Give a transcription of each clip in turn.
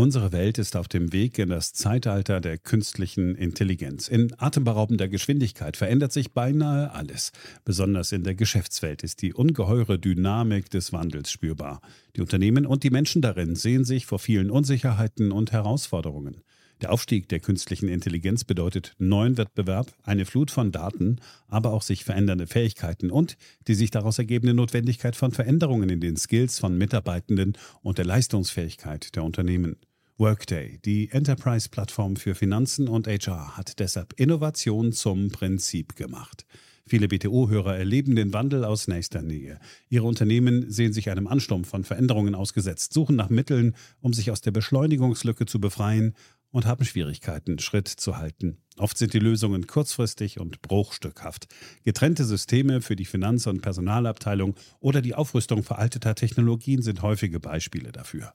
Unsere Welt ist auf dem Weg in das Zeitalter der künstlichen Intelligenz. In atemberaubender Geschwindigkeit verändert sich beinahe alles. Besonders in der Geschäftswelt ist die ungeheure Dynamik des Wandels spürbar. Die Unternehmen und die Menschen darin sehen sich vor vielen Unsicherheiten und Herausforderungen. Der Aufstieg der künstlichen Intelligenz bedeutet neuen Wettbewerb, eine Flut von Daten, aber auch sich verändernde Fähigkeiten und die sich daraus ergebende Notwendigkeit von Veränderungen in den Skills von Mitarbeitenden und der Leistungsfähigkeit der Unternehmen. Workday, die Enterprise-Plattform für Finanzen und HR, hat deshalb Innovation zum Prinzip gemacht. Viele BTO-Hörer erleben den Wandel aus nächster Nähe. Ihre Unternehmen sehen sich einem Ansturm von Veränderungen ausgesetzt, suchen nach Mitteln, um sich aus der Beschleunigungslücke zu befreien und haben Schwierigkeiten, Schritt zu halten. Oft sind die Lösungen kurzfristig und bruchstückhaft. Getrennte Systeme für die Finanz- und Personalabteilung oder die Aufrüstung veralteter Technologien sind häufige Beispiele dafür.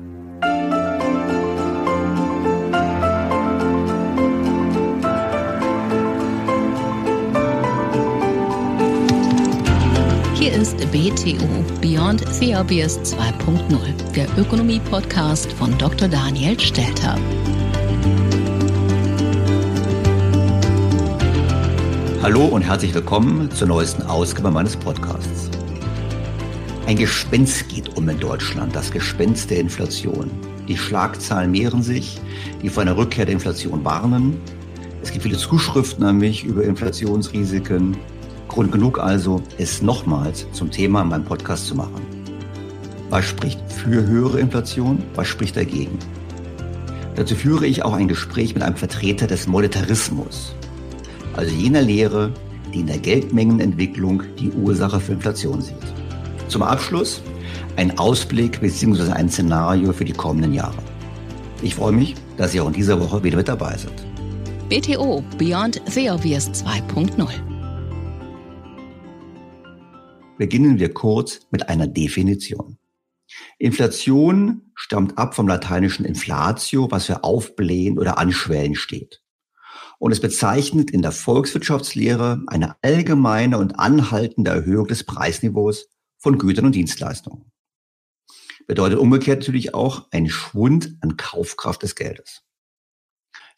Hier ist BTO Beyond the Obvious 2.0, der Ökonomie-Podcast von Dr. Daniel Stelter. Hallo und herzlich willkommen zur neuesten Ausgabe meines Podcasts. Ein Gespenst geht um in Deutschland, das Gespenst der Inflation. Die Schlagzahlen mehren sich, die vor einer Rückkehr der Inflation warnen. Es gibt viele Zuschriften an mich über Inflationsrisiken, Grund genug also, es nochmals zum Thema in meinem Podcast zu machen. Was spricht für höhere Inflation? Was spricht dagegen? Dazu führe ich auch ein Gespräch mit einem Vertreter des Monetarismus, also jener Lehre, die in der Geldmengenentwicklung die Ursache für Inflation sieht. Zum Abschluss ein Ausblick bzw. ein Szenario für die kommenden Jahre. Ich freue mich, dass Sie auch in dieser Woche wieder mit dabei sind. BTO Beyond the Obvious 2.0 Beginnen wir kurz mit einer Definition. Inflation stammt ab vom lateinischen inflatio, was für aufblähen oder anschwellen steht. Und es bezeichnet in der Volkswirtschaftslehre eine allgemeine und anhaltende Erhöhung des Preisniveaus von Gütern und Dienstleistungen. Bedeutet umgekehrt natürlich auch ein Schwund an Kaufkraft des Geldes.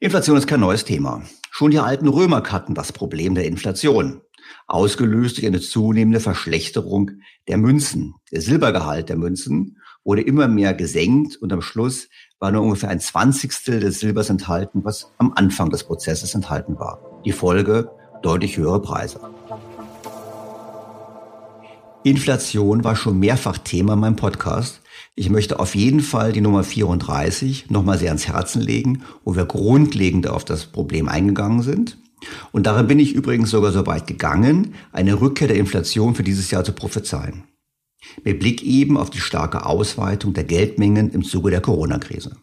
Inflation ist kein neues Thema. Schon die alten Römer kannten das Problem der Inflation ausgelöst durch eine zunehmende Verschlechterung der Münzen. Der Silbergehalt der Münzen wurde immer mehr gesenkt und am Schluss war nur ungefähr ein Zwanzigstel des Silbers enthalten, was am Anfang des Prozesses enthalten war. Die Folge deutlich höhere Preise. Inflation war schon mehrfach Thema in meinem Podcast. Ich möchte auf jeden Fall die Nummer 34 nochmal sehr ans Herzen legen, wo wir grundlegend auf das Problem eingegangen sind. Und darin bin ich übrigens sogar so weit gegangen, eine Rückkehr der Inflation für dieses Jahr zu prophezeien. Mit Blick eben auf die starke Ausweitung der Geldmengen im Zuge der Corona-Krise.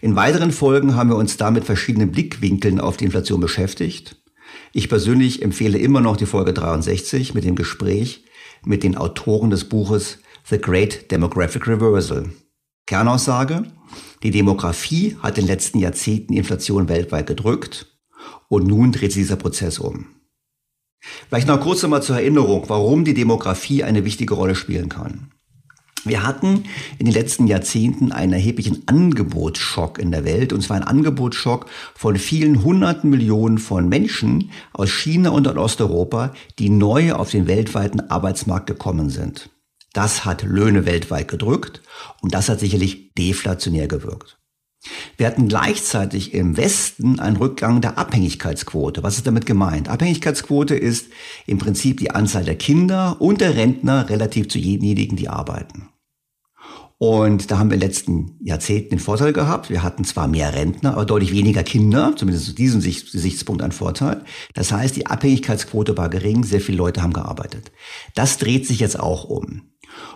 In weiteren Folgen haben wir uns da mit verschiedenen Blickwinkeln auf die Inflation beschäftigt. Ich persönlich empfehle immer noch die Folge 63 mit dem Gespräch mit den Autoren des Buches The Great Demographic Reversal. Kernaussage, die Demografie hat in den letzten Jahrzehnten Inflation weltweit gedrückt und nun dreht sich dieser Prozess um. Vielleicht noch kurz einmal zur Erinnerung, warum die Demografie eine wichtige Rolle spielen kann. Wir hatten in den letzten Jahrzehnten einen erheblichen Angebotsschock in der Welt, und zwar ein Angebotsschock von vielen hunderten Millionen von Menschen aus China und Osteuropa, die neu auf den weltweiten Arbeitsmarkt gekommen sind. Das hat Löhne weltweit gedrückt und das hat sicherlich deflationär gewirkt. Wir hatten gleichzeitig im Westen einen Rückgang der Abhängigkeitsquote. Was ist damit gemeint? Abhängigkeitsquote ist im Prinzip die Anzahl der Kinder und der Rentner relativ zu denjenigen, die arbeiten. Und da haben wir in den letzten Jahrzehnten den Vorteil gehabt. Wir hatten zwar mehr Rentner, aber deutlich weniger Kinder, zumindest zu diesem Gesichtspunkt ein Vorteil. Das heißt, die Abhängigkeitsquote war gering, sehr viele Leute haben gearbeitet. Das dreht sich jetzt auch um.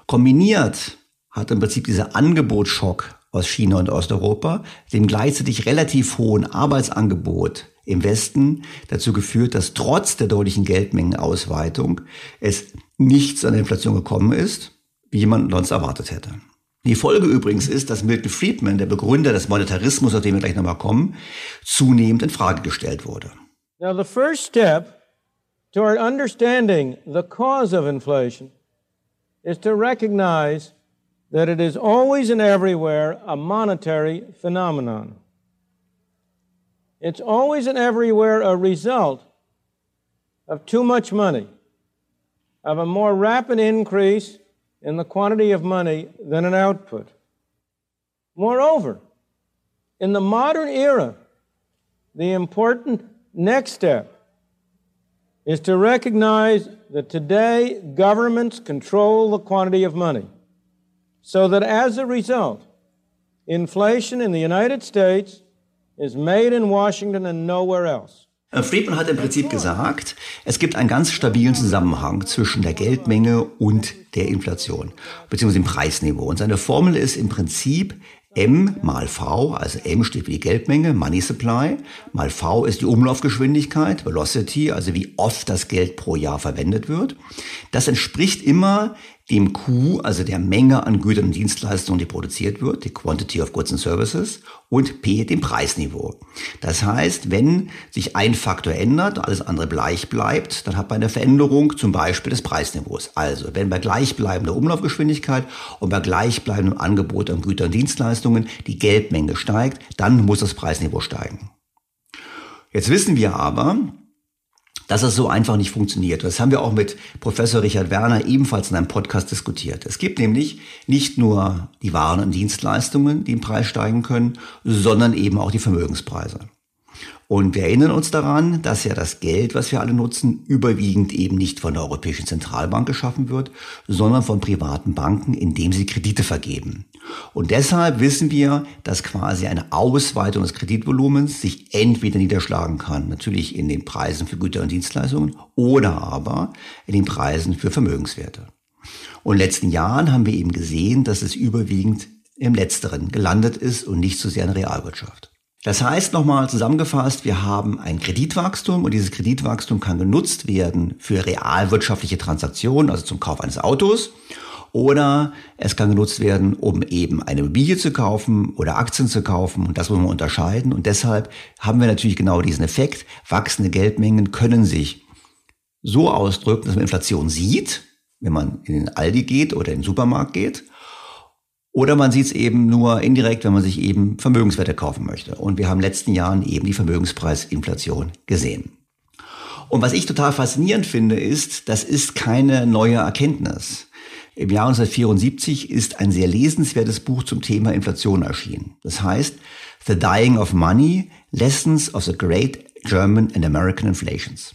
Kombiniert hat im Prinzip dieser Angebotsschock aus China und Osteuropa, dem gleichzeitig relativ hohen Arbeitsangebot im Westen dazu geführt, dass trotz der deutlichen Geldmengenausweitung es nichts an der Inflation gekommen ist, wie man sonst erwartet hätte. Die Folge übrigens ist, dass Milton Friedman, der Begründer des Monetarismus, auf den wir gleich nochmal kommen, zunehmend in Frage gestellt wurde. Now the first step toward understanding the cause of inflation is to recognize that it is always and everywhere a monetary phenomenon. It's always and everywhere a result of too much money, of a more rapid increase in the quantity of money than an output. Moreover, in the modern era, the important next step is to recognize that today governments control the quantity of money, so that as a result, inflation in the United States is made in Washington and nowhere else. Friedman hat im Prinzip gesagt, es gibt einen ganz stabilen Zusammenhang zwischen der Geldmenge und der Inflation, beziehungsweise dem Preisniveau. Und seine Formel ist im Prinzip M mal V, also M steht für die Geldmenge, Money Supply, mal V ist die Umlaufgeschwindigkeit, Velocity, also wie oft das Geld pro Jahr verwendet wird. Das entspricht immer dem Q, also der Menge an Gütern und Dienstleistungen, die produziert wird, die Quantity of Goods and Services, und P, dem Preisniveau. Das heißt, wenn sich ein Faktor ändert, alles andere gleich bleibt, dann hat man eine Veränderung zum Beispiel des Preisniveaus. Also, wenn bei gleichbleibender Umlaufgeschwindigkeit und bei gleichbleibendem Angebot an Gütern und Dienstleistungen die Geldmenge steigt, dann muss das Preisniveau steigen. Jetzt wissen wir aber, dass es so einfach nicht funktioniert. Das haben wir auch mit Professor Richard Werner ebenfalls in einem Podcast diskutiert. Es gibt nämlich nicht nur die Waren und Dienstleistungen, die im Preis steigen können, sondern eben auch die Vermögenspreise. Und wir erinnern uns daran, dass ja das Geld, was wir alle nutzen, überwiegend eben nicht von der Europäischen Zentralbank geschaffen wird, sondern von privaten Banken, indem sie Kredite vergeben. Und deshalb wissen wir, dass quasi eine Ausweitung des Kreditvolumens sich entweder niederschlagen kann, natürlich in den Preisen für Güter und Dienstleistungen oder aber in den Preisen für Vermögenswerte. Und in den letzten Jahren haben wir eben gesehen, dass es überwiegend im Letzteren gelandet ist und nicht so sehr in der Realwirtschaft. Das heißt nochmal zusammengefasst, wir haben ein Kreditwachstum und dieses Kreditwachstum kann genutzt werden für realwirtschaftliche Transaktionen, also zum Kauf eines Autos. Oder es kann genutzt werden, um eben eine Immobilie zu kaufen oder Aktien zu kaufen. Und das muss man unterscheiden. Und deshalb haben wir natürlich genau diesen Effekt. Wachsende Geldmengen können sich so ausdrücken, dass man Inflation sieht, wenn man in den Aldi geht oder in den Supermarkt geht. Oder man sieht es eben nur indirekt, wenn man sich eben Vermögenswerte kaufen möchte. Und wir haben in den letzten Jahren eben die Vermögenspreisinflation gesehen. Und was ich total faszinierend finde, ist, das ist keine neue Erkenntnis. Im Jahr 1974 ist ein sehr lesenswertes Buch zum Thema Inflation erschienen. Das heißt The Dying of Money, Lessons of the Great German and American Inflations.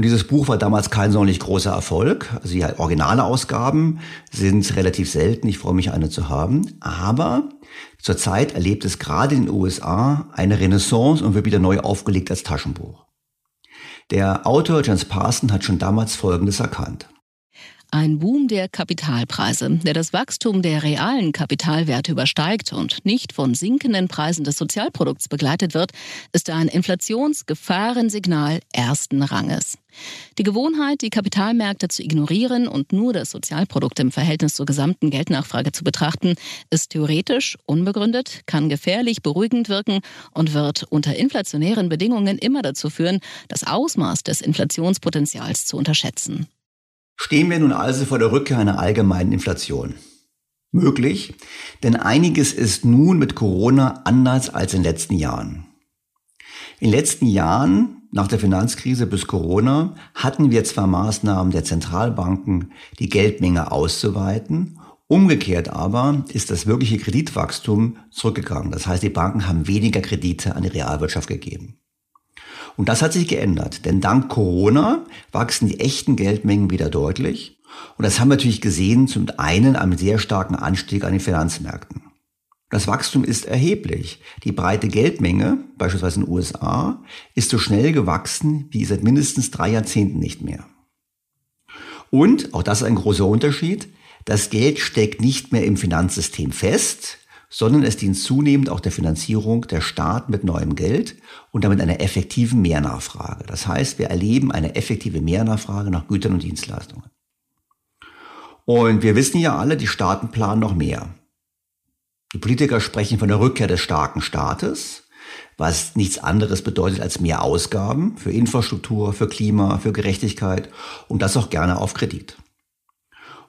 Und dieses Buch war damals kein sonderlich großer Erfolg. Also die originale Ausgaben sind relativ selten. Ich freue mich, eine zu haben. Aber zurzeit erlebt es gerade in den USA eine Renaissance und wird wieder neu aufgelegt als Taschenbuch. Der Autor Jens Parson hat schon damals Folgendes erkannt. Ein Boom der Kapitalpreise, der das Wachstum der realen Kapitalwerte übersteigt und nicht von sinkenden Preisen des Sozialprodukts begleitet wird, ist ein Inflationsgefahrensignal ersten Ranges. Die Gewohnheit, die Kapitalmärkte zu ignorieren und nur das Sozialprodukt im Verhältnis zur gesamten Geldnachfrage zu betrachten, ist theoretisch unbegründet, kann gefährlich beruhigend wirken und wird unter inflationären Bedingungen immer dazu führen, das Ausmaß des Inflationspotenzials zu unterschätzen. Stehen wir nun also vor der Rückkehr einer allgemeinen Inflation? Möglich, denn einiges ist nun mit Corona anders als in den letzten Jahren. In den letzten Jahren, nach der Finanzkrise bis Corona, hatten wir zwar Maßnahmen der Zentralbanken, die Geldmenge auszuweiten, umgekehrt aber ist das wirkliche Kreditwachstum zurückgegangen. Das heißt, die Banken haben weniger Kredite an die Realwirtschaft gegeben. Und das hat sich geändert, denn dank Corona wachsen die echten Geldmengen wieder deutlich. Und das haben wir natürlich gesehen, zum einen am sehr starken Anstieg an den Finanzmärkten. Das Wachstum ist erheblich. Die breite Geldmenge, beispielsweise in den USA, ist so schnell gewachsen wie seit mindestens drei Jahrzehnten nicht mehr. Und, auch das ist ein großer Unterschied, das Geld steckt nicht mehr im Finanzsystem fest, sondern es dient zunehmend auch der Finanzierung der Staat mit neuem Geld und damit einer effektiven Mehrnachfrage. Das heißt, wir erleben eine effektive Mehrnachfrage nach Gütern und Dienstleistungen. Und wir wissen ja alle, die Staaten planen noch mehr. Die Politiker sprechen von der Rückkehr des starken Staates, was nichts anderes bedeutet als mehr Ausgaben für Infrastruktur, für Klima, für Gerechtigkeit und das auch gerne auf Kredit.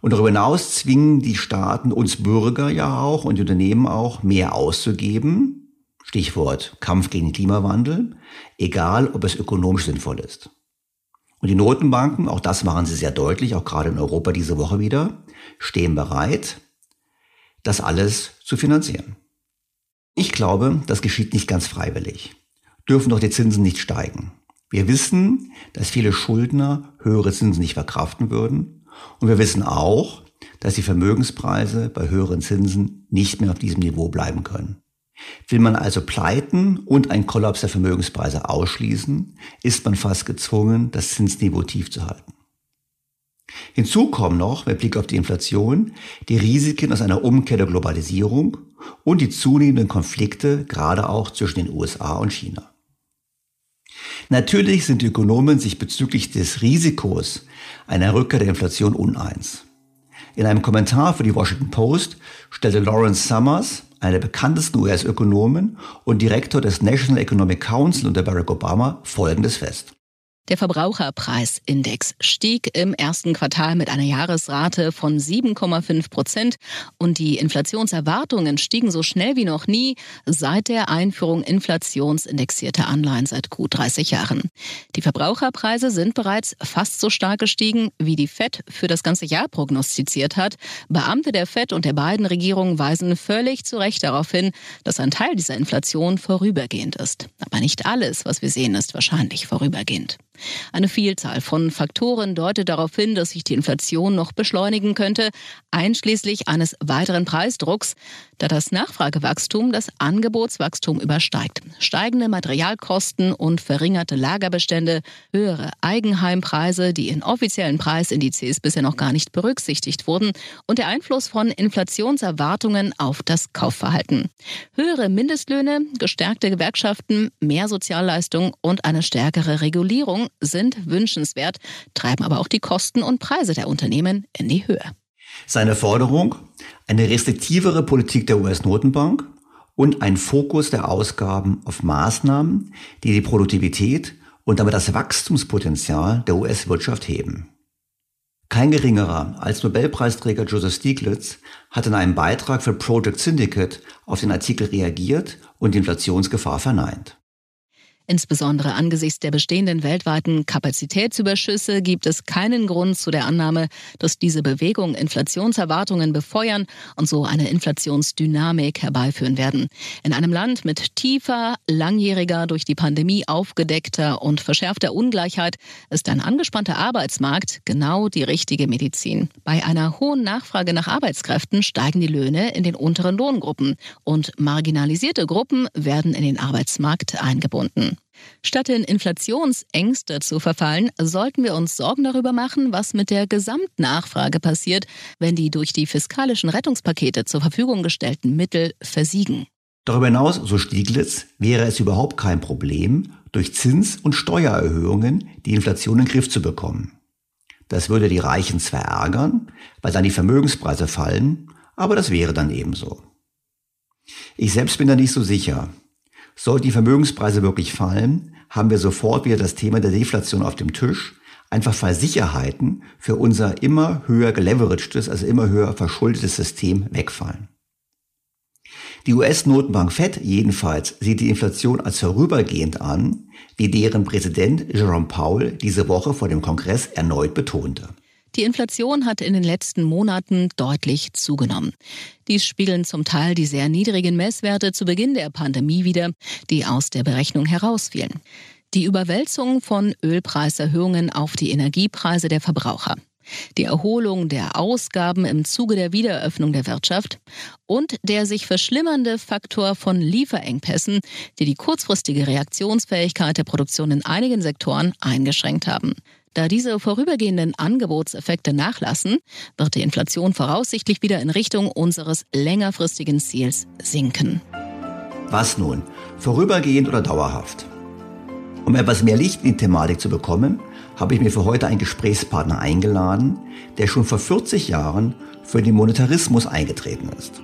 Und darüber hinaus zwingen die Staaten uns Bürger ja auch und die Unternehmen auch mehr auszugeben. Stichwort Kampf gegen den Klimawandel, egal ob es ökonomisch sinnvoll ist. Und die Notenbanken, auch das machen sie sehr deutlich, auch gerade in Europa diese Woche wieder, stehen bereit, das alles zu finanzieren. Ich glaube, das geschieht nicht ganz freiwillig. Dürfen doch die Zinsen nicht steigen. Wir wissen, dass viele Schuldner höhere Zinsen nicht verkraften würden und wir wissen auch, dass die Vermögenspreise bei höheren Zinsen nicht mehr auf diesem Niveau bleiben können. Will man also Pleiten und einen Kollaps der Vermögenspreise ausschließen, ist man fast gezwungen, das Zinsniveau tief zu halten. Hinzu kommen noch, mit Blick auf die Inflation, die Risiken aus einer Umkehr der Globalisierung und die zunehmenden Konflikte, gerade auch zwischen den USA und China. Natürlich sind die Ökonomen sich bezüglich des Risikos einer Rückkehr der Inflation uneins. In einem Kommentar für die Washington Post stellte Lawrence Summers, einer der bekanntesten US-Ökonomen und Direktor des National Economic Council unter Barack Obama, Folgendes fest. Der Verbraucherpreisindex stieg im ersten Quartal mit einer Jahresrate von 7,5 Prozent und die Inflationserwartungen stiegen so schnell wie noch nie seit der Einführung inflationsindexierter Anleihen seit gut 30 Jahren. Die Verbraucherpreise sind bereits fast so stark gestiegen, wie die FED für das ganze Jahr prognostiziert hat. Beamte der FED und der beiden Regierungen weisen völlig zu Recht darauf hin, dass ein Teil dieser Inflation vorübergehend ist. Aber nicht alles, was wir sehen, ist wahrscheinlich vorübergehend. Eine Vielzahl von Faktoren deutet darauf hin, dass sich die Inflation noch beschleunigen könnte, einschließlich eines weiteren Preisdrucks, da das Nachfragewachstum das Angebotswachstum übersteigt. Steigende Materialkosten und verringerte Lagerbestände, höhere Eigenheimpreise, die in offiziellen Preisindizes bisher noch gar nicht berücksichtigt wurden, und der Einfluss von Inflationserwartungen auf das Kaufverhalten. Höhere Mindestlöhne, gestärkte Gewerkschaften, mehr Sozialleistung und eine stärkere Regulierung sind wünschenswert, treiben aber auch die Kosten und Preise der Unternehmen in die Höhe. Seine Forderung, eine restriktivere Politik der US-Notenbank und ein Fokus der Ausgaben auf Maßnahmen, die die Produktivität und damit das Wachstumspotenzial der US-Wirtschaft heben. Kein geringerer als Nobelpreisträger Joseph Stiglitz hat in einem Beitrag für Project Syndicate auf den Artikel reagiert und die Inflationsgefahr verneint. Insbesondere angesichts der bestehenden weltweiten Kapazitätsüberschüsse gibt es keinen Grund zu der Annahme, dass diese Bewegungen Inflationserwartungen befeuern und so eine Inflationsdynamik herbeiführen werden. In einem Land mit tiefer, langjähriger, durch die Pandemie aufgedeckter und verschärfter Ungleichheit ist ein angespannter Arbeitsmarkt genau die richtige Medizin. Bei einer hohen Nachfrage nach Arbeitskräften steigen die Löhne in den unteren Lohngruppen und marginalisierte Gruppen werden in den Arbeitsmarkt eingebunden. Statt in Inflationsängste zu verfallen, sollten wir uns Sorgen darüber machen, was mit der Gesamtnachfrage passiert, wenn die durch die fiskalischen Rettungspakete zur Verfügung gestellten Mittel versiegen. Darüber hinaus, so Stieglitz, wäre es überhaupt kein Problem, durch Zins- und Steuererhöhungen die Inflation in den Griff zu bekommen. Das würde die Reichen zwar ärgern, weil dann die Vermögenspreise fallen, aber das wäre dann ebenso. Ich selbst bin da nicht so sicher. Sollten die Vermögenspreise wirklich fallen, haben wir sofort wieder das Thema der Deflation auf dem Tisch, einfach weil Sicherheiten für unser immer höher geleveragedes, also immer höher verschuldetes System wegfallen. Die US-Notenbank Fed jedenfalls sieht die Inflation als vorübergehend an, wie deren Präsident Jerome Powell diese Woche vor dem Kongress erneut betonte. Die Inflation hat in den letzten Monaten deutlich zugenommen. Dies spiegeln zum Teil die sehr niedrigen Messwerte zu Beginn der Pandemie wider, die aus der Berechnung herausfielen. Die Überwälzung von Ölpreiserhöhungen auf die Energiepreise der Verbraucher die Erholung der Ausgaben im Zuge der Wiedereröffnung der Wirtschaft und der sich verschlimmernde Faktor von Lieferengpässen, die die kurzfristige Reaktionsfähigkeit der Produktion in einigen Sektoren eingeschränkt haben. Da diese vorübergehenden Angebotseffekte nachlassen, wird die Inflation voraussichtlich wieder in Richtung unseres längerfristigen Ziels sinken. Was nun? Vorübergehend oder dauerhaft? Um etwas mehr Licht in die Thematik zu bekommen, habe ich mir für heute einen Gesprächspartner eingeladen, der schon vor 40 Jahren für den Monetarismus eingetreten ist.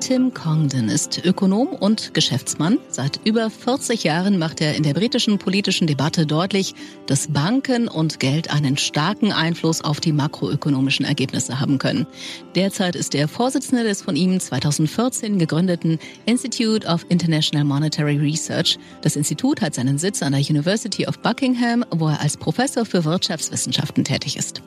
Tim Congdon ist Ökonom und Geschäftsmann. Seit über 40 Jahren macht er in der britischen politischen Debatte deutlich, dass Banken und Geld einen starken Einfluss auf die makroökonomischen Ergebnisse haben können. Derzeit ist er Vorsitzende des von ihm 2014 gegründeten Institute of International Monetary Research. Das Institut hat seinen Sitz an der University of Buckingham, wo er als Professor für Wirtschaftswissenschaften tätig ist.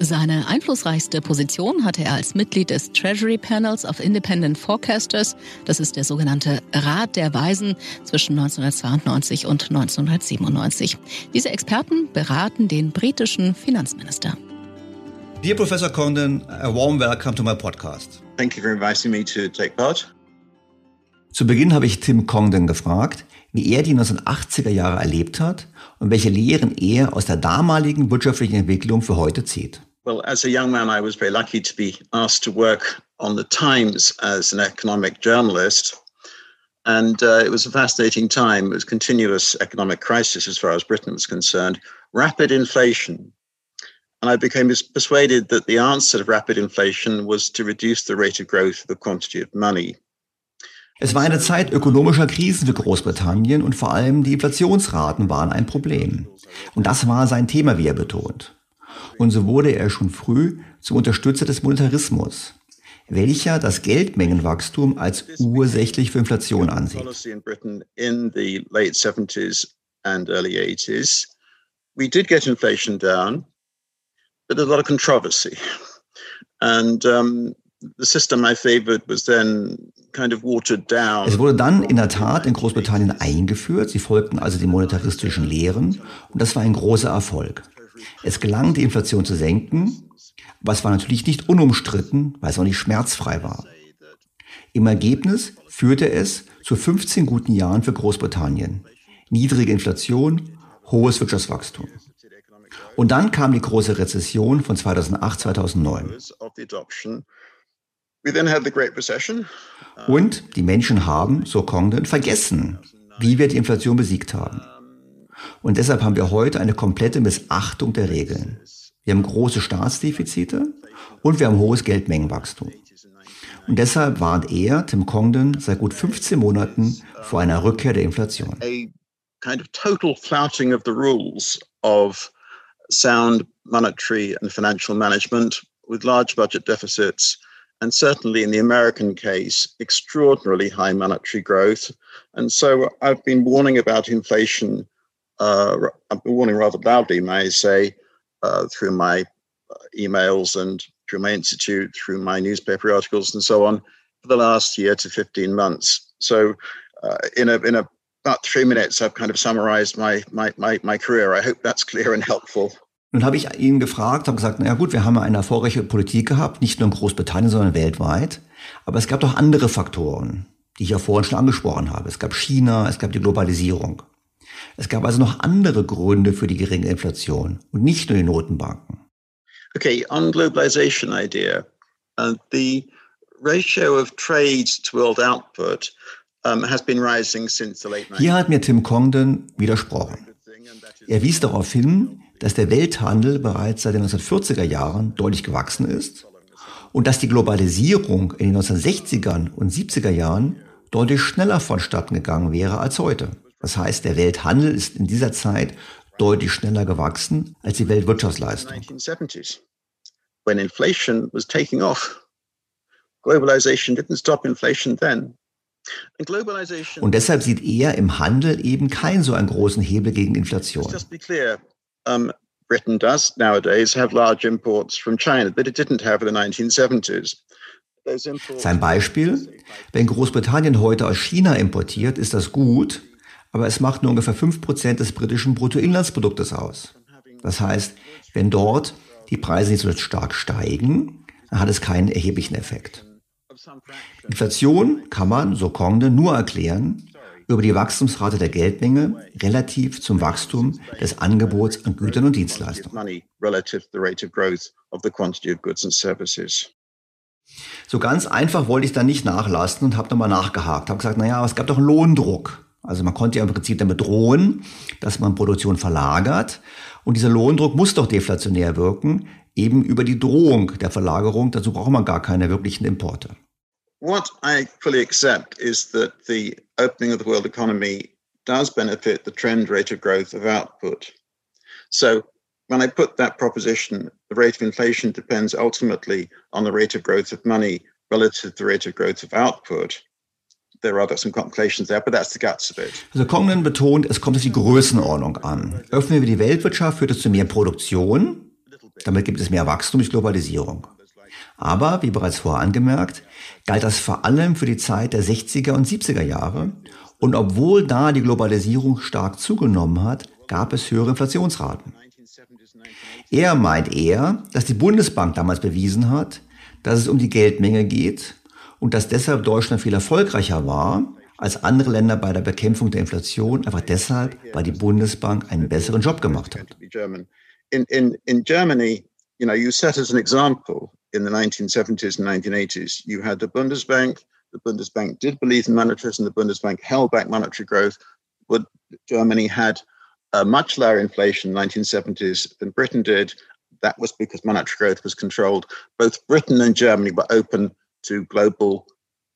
Seine einflussreichste Position hatte er als Mitglied des Treasury Panels of Independent Forecasters. Das ist der sogenannte Rat der Weisen zwischen 1992 und 1997. Diese Experten beraten den britischen Finanzminister. Dear Professor Condon, a warm welcome to my podcast. Thank you for inviting me to take part. Zu Beginn habe ich Tim Congdon gefragt, wie er die 1980er Jahre erlebt hat und welche Lehren er aus der damaligen wirtschaftlichen Entwicklung für heute zieht. Well, as a young man, I was very lucky to be asked to work on the Times as an economic journalist. And uh, it was a fascinating time. It was continuous economic crisis as far as Britain was concerned, rapid inflation. And I became persuaded that the answer to rapid inflation was to reduce the rate of growth the quantity of money. Es war eine Zeit ökonomischer Krisen für Großbritannien und vor allem die Inflationsraten waren ein Problem. Und das war sein Thema, wie er betont. Und so wurde er schon früh zum Unterstützer des Monetarismus, welcher das Geldmengenwachstum als ursächlich für Inflation ansieht. We did get inflation down, but there's a lot of controversy. And um, the system I favored was then kind of watered down. Es wurde dann in der Tat in Großbritannien eingeführt. Sie folgten also den monetaristischen Lehren und das war ein großer Erfolg. Es gelang, die Inflation zu senken, es war natürlich nicht unumstritten, weil es auch nicht schmerzfrei war. Im Ergebnis führte es zu 15 guten Jahren für Großbritannien. Niedrige Inflation, hohes Wirtschaftswachstum. Und dann kam die große Rezession von 2008, 2009. Und die Menschen haben, so Congdon, vergessen, wie wir die Inflation besiegt haben. Und deshalb haben wir heute eine komplette Missachtung der Regeln. Wir haben große Staatsdefizite und wir haben hohes Geldmengenwachstum. Und deshalb warnt er, Tim Congdon, seit gut 15 Monaten vor einer Rückkehr der Inflation. Kind of total flouting of the rules of sound monetary and financial management with large budget deficits and certainly in the American case, extraordinarily high monetary growth. And so I've been warning about inflation uh, I've been warning rather loudly, may I say, uh, through my uh, emails and through my institute, through my newspaper articles, and so on, for the last year to 15 months. So, uh, in a in a, about three minutes, I've kind of summarized my, my my my career. I hope that's clear and helpful. Nun habe ich ihn gefragt, habe gesagt, na ja gut, wir haben eine erfolgreiche Politik gehabt, nicht nur in Großbritannien, sondern weltweit. Aber es gab doch andere Faktoren, die ich ja vorhin schon angesprochen habe. Es gab China, es gab die Globalisierung. Es gab also noch andere Gründe für die geringe Inflation und nicht nur die Notenbanken. Okay, on globalization idea, uh, the ratio of trade to world output um, has been rising since the late 90s. Hier hat mir Tim Congdon widersprochen. Er wies darauf hin, dass der Welthandel bereits seit den 1940er Jahren deutlich gewachsen ist und dass die Globalisierung in den 1960ern und 70er Jahren deutlich schneller vonstatten gegangen wäre als heute. Das heißt, der Welthandel ist in dieser Zeit deutlich schneller gewachsen als die Weltwirtschaftsleistung. 1970s, when inflation was taking off. Globalization didn't stop inflation then. Und deshalb sieht er im Handel eben keinen so einen großen Hebel gegen Inflation. just be clear, um, Britain does nowadays have large imports from China that it didn't have in the 1970s. Those imports Sein Beispiel, wenn Großbritannien heute aus China importiert, ist das gut, aber es macht nur ungefähr 5% des britischen Bruttoinlandsproduktes aus. Das heißt, wenn dort die Preise nicht so stark steigen, dann hat es keinen erheblichen Effekt. Inflation kann man, so Conde, nur erklären über die Wachstumsrate der Geldmenge relativ zum Wachstum des Angebots an Gütern und Dienstleistungen. So ganz einfach wollte ich da nicht nachlassen und habe nochmal nachgehakt. Habe gesagt, naja, aber es gab doch einen Lohndruck. Also man konnte ja im Prinzip damit drohen, dass man Produktion verlagert. Und dieser Lohndruck muss doch deflationär wirken, eben über die Drohung der Verlagerung. Dazu braucht man gar keine wirklichen Importe. What I fully accept is that the opening of the world economy does benefit the trend rate of growth of output. So when I put that proposition, the rate of inflation depends ultimately on the rate of growth of money relative to the rate of growth of output. There are some complications there, but that's the guts of it. Also Congdon betont, es kommt auf die Größenordnung an. Öffnen wir die Weltwirtschaft, führt es zu mehr Produktion. Damit gibt es mehr Wachstum durch Globalisierung. Aber, wie bereits vorher angemerkt, galt das vor allem für die Zeit der 60er und 70er Jahre. Und obwohl da die Globalisierung stark zugenommen hat, gab es höhere Inflationsraten. Er meint eher, dass die Bundesbank damals bewiesen hat, dass es um die Geldmenge geht und dass deshalb Deutschland viel erfolgreicher war als andere Länder bei der Bekämpfung der Inflation, einfach deshalb, weil die Bundesbank einen besseren Job gemacht hat. In, in, in Germany, you know, you set as an example in the 1970s and 1980s, you had the Bundesbank. The Bundesbank did believe in monetarism. The Bundesbank held back monetary growth. But Germany had a much lower inflation in the 1970s than Britain did. That was because monetary growth was controlled. Both Britain and Germany were open to global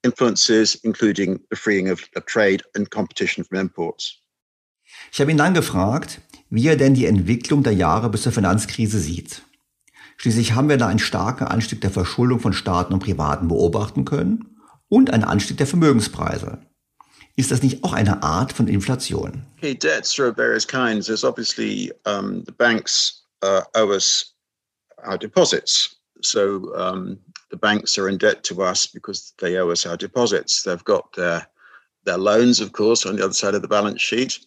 influences, including the freeing of, of trade and competition from imports. Ich habe ihn dann gefragt, wie er denn die Entwicklung der Jahre bis zur Finanzkrise sieht. Schließlich haben wir da einen starken Anstieg der Verschuldung von Staaten und Privaten beobachten können und einen Anstieg der Vermögenspreise. Ist das nicht auch eine Art von Inflation? Okay, debts are of various kinds. There's obviously um, the banks uh, owe us our deposits. So um, the banks are in debt to us because they owe us our deposits. They've got their their loans, of course, on the other side of the balance sheet.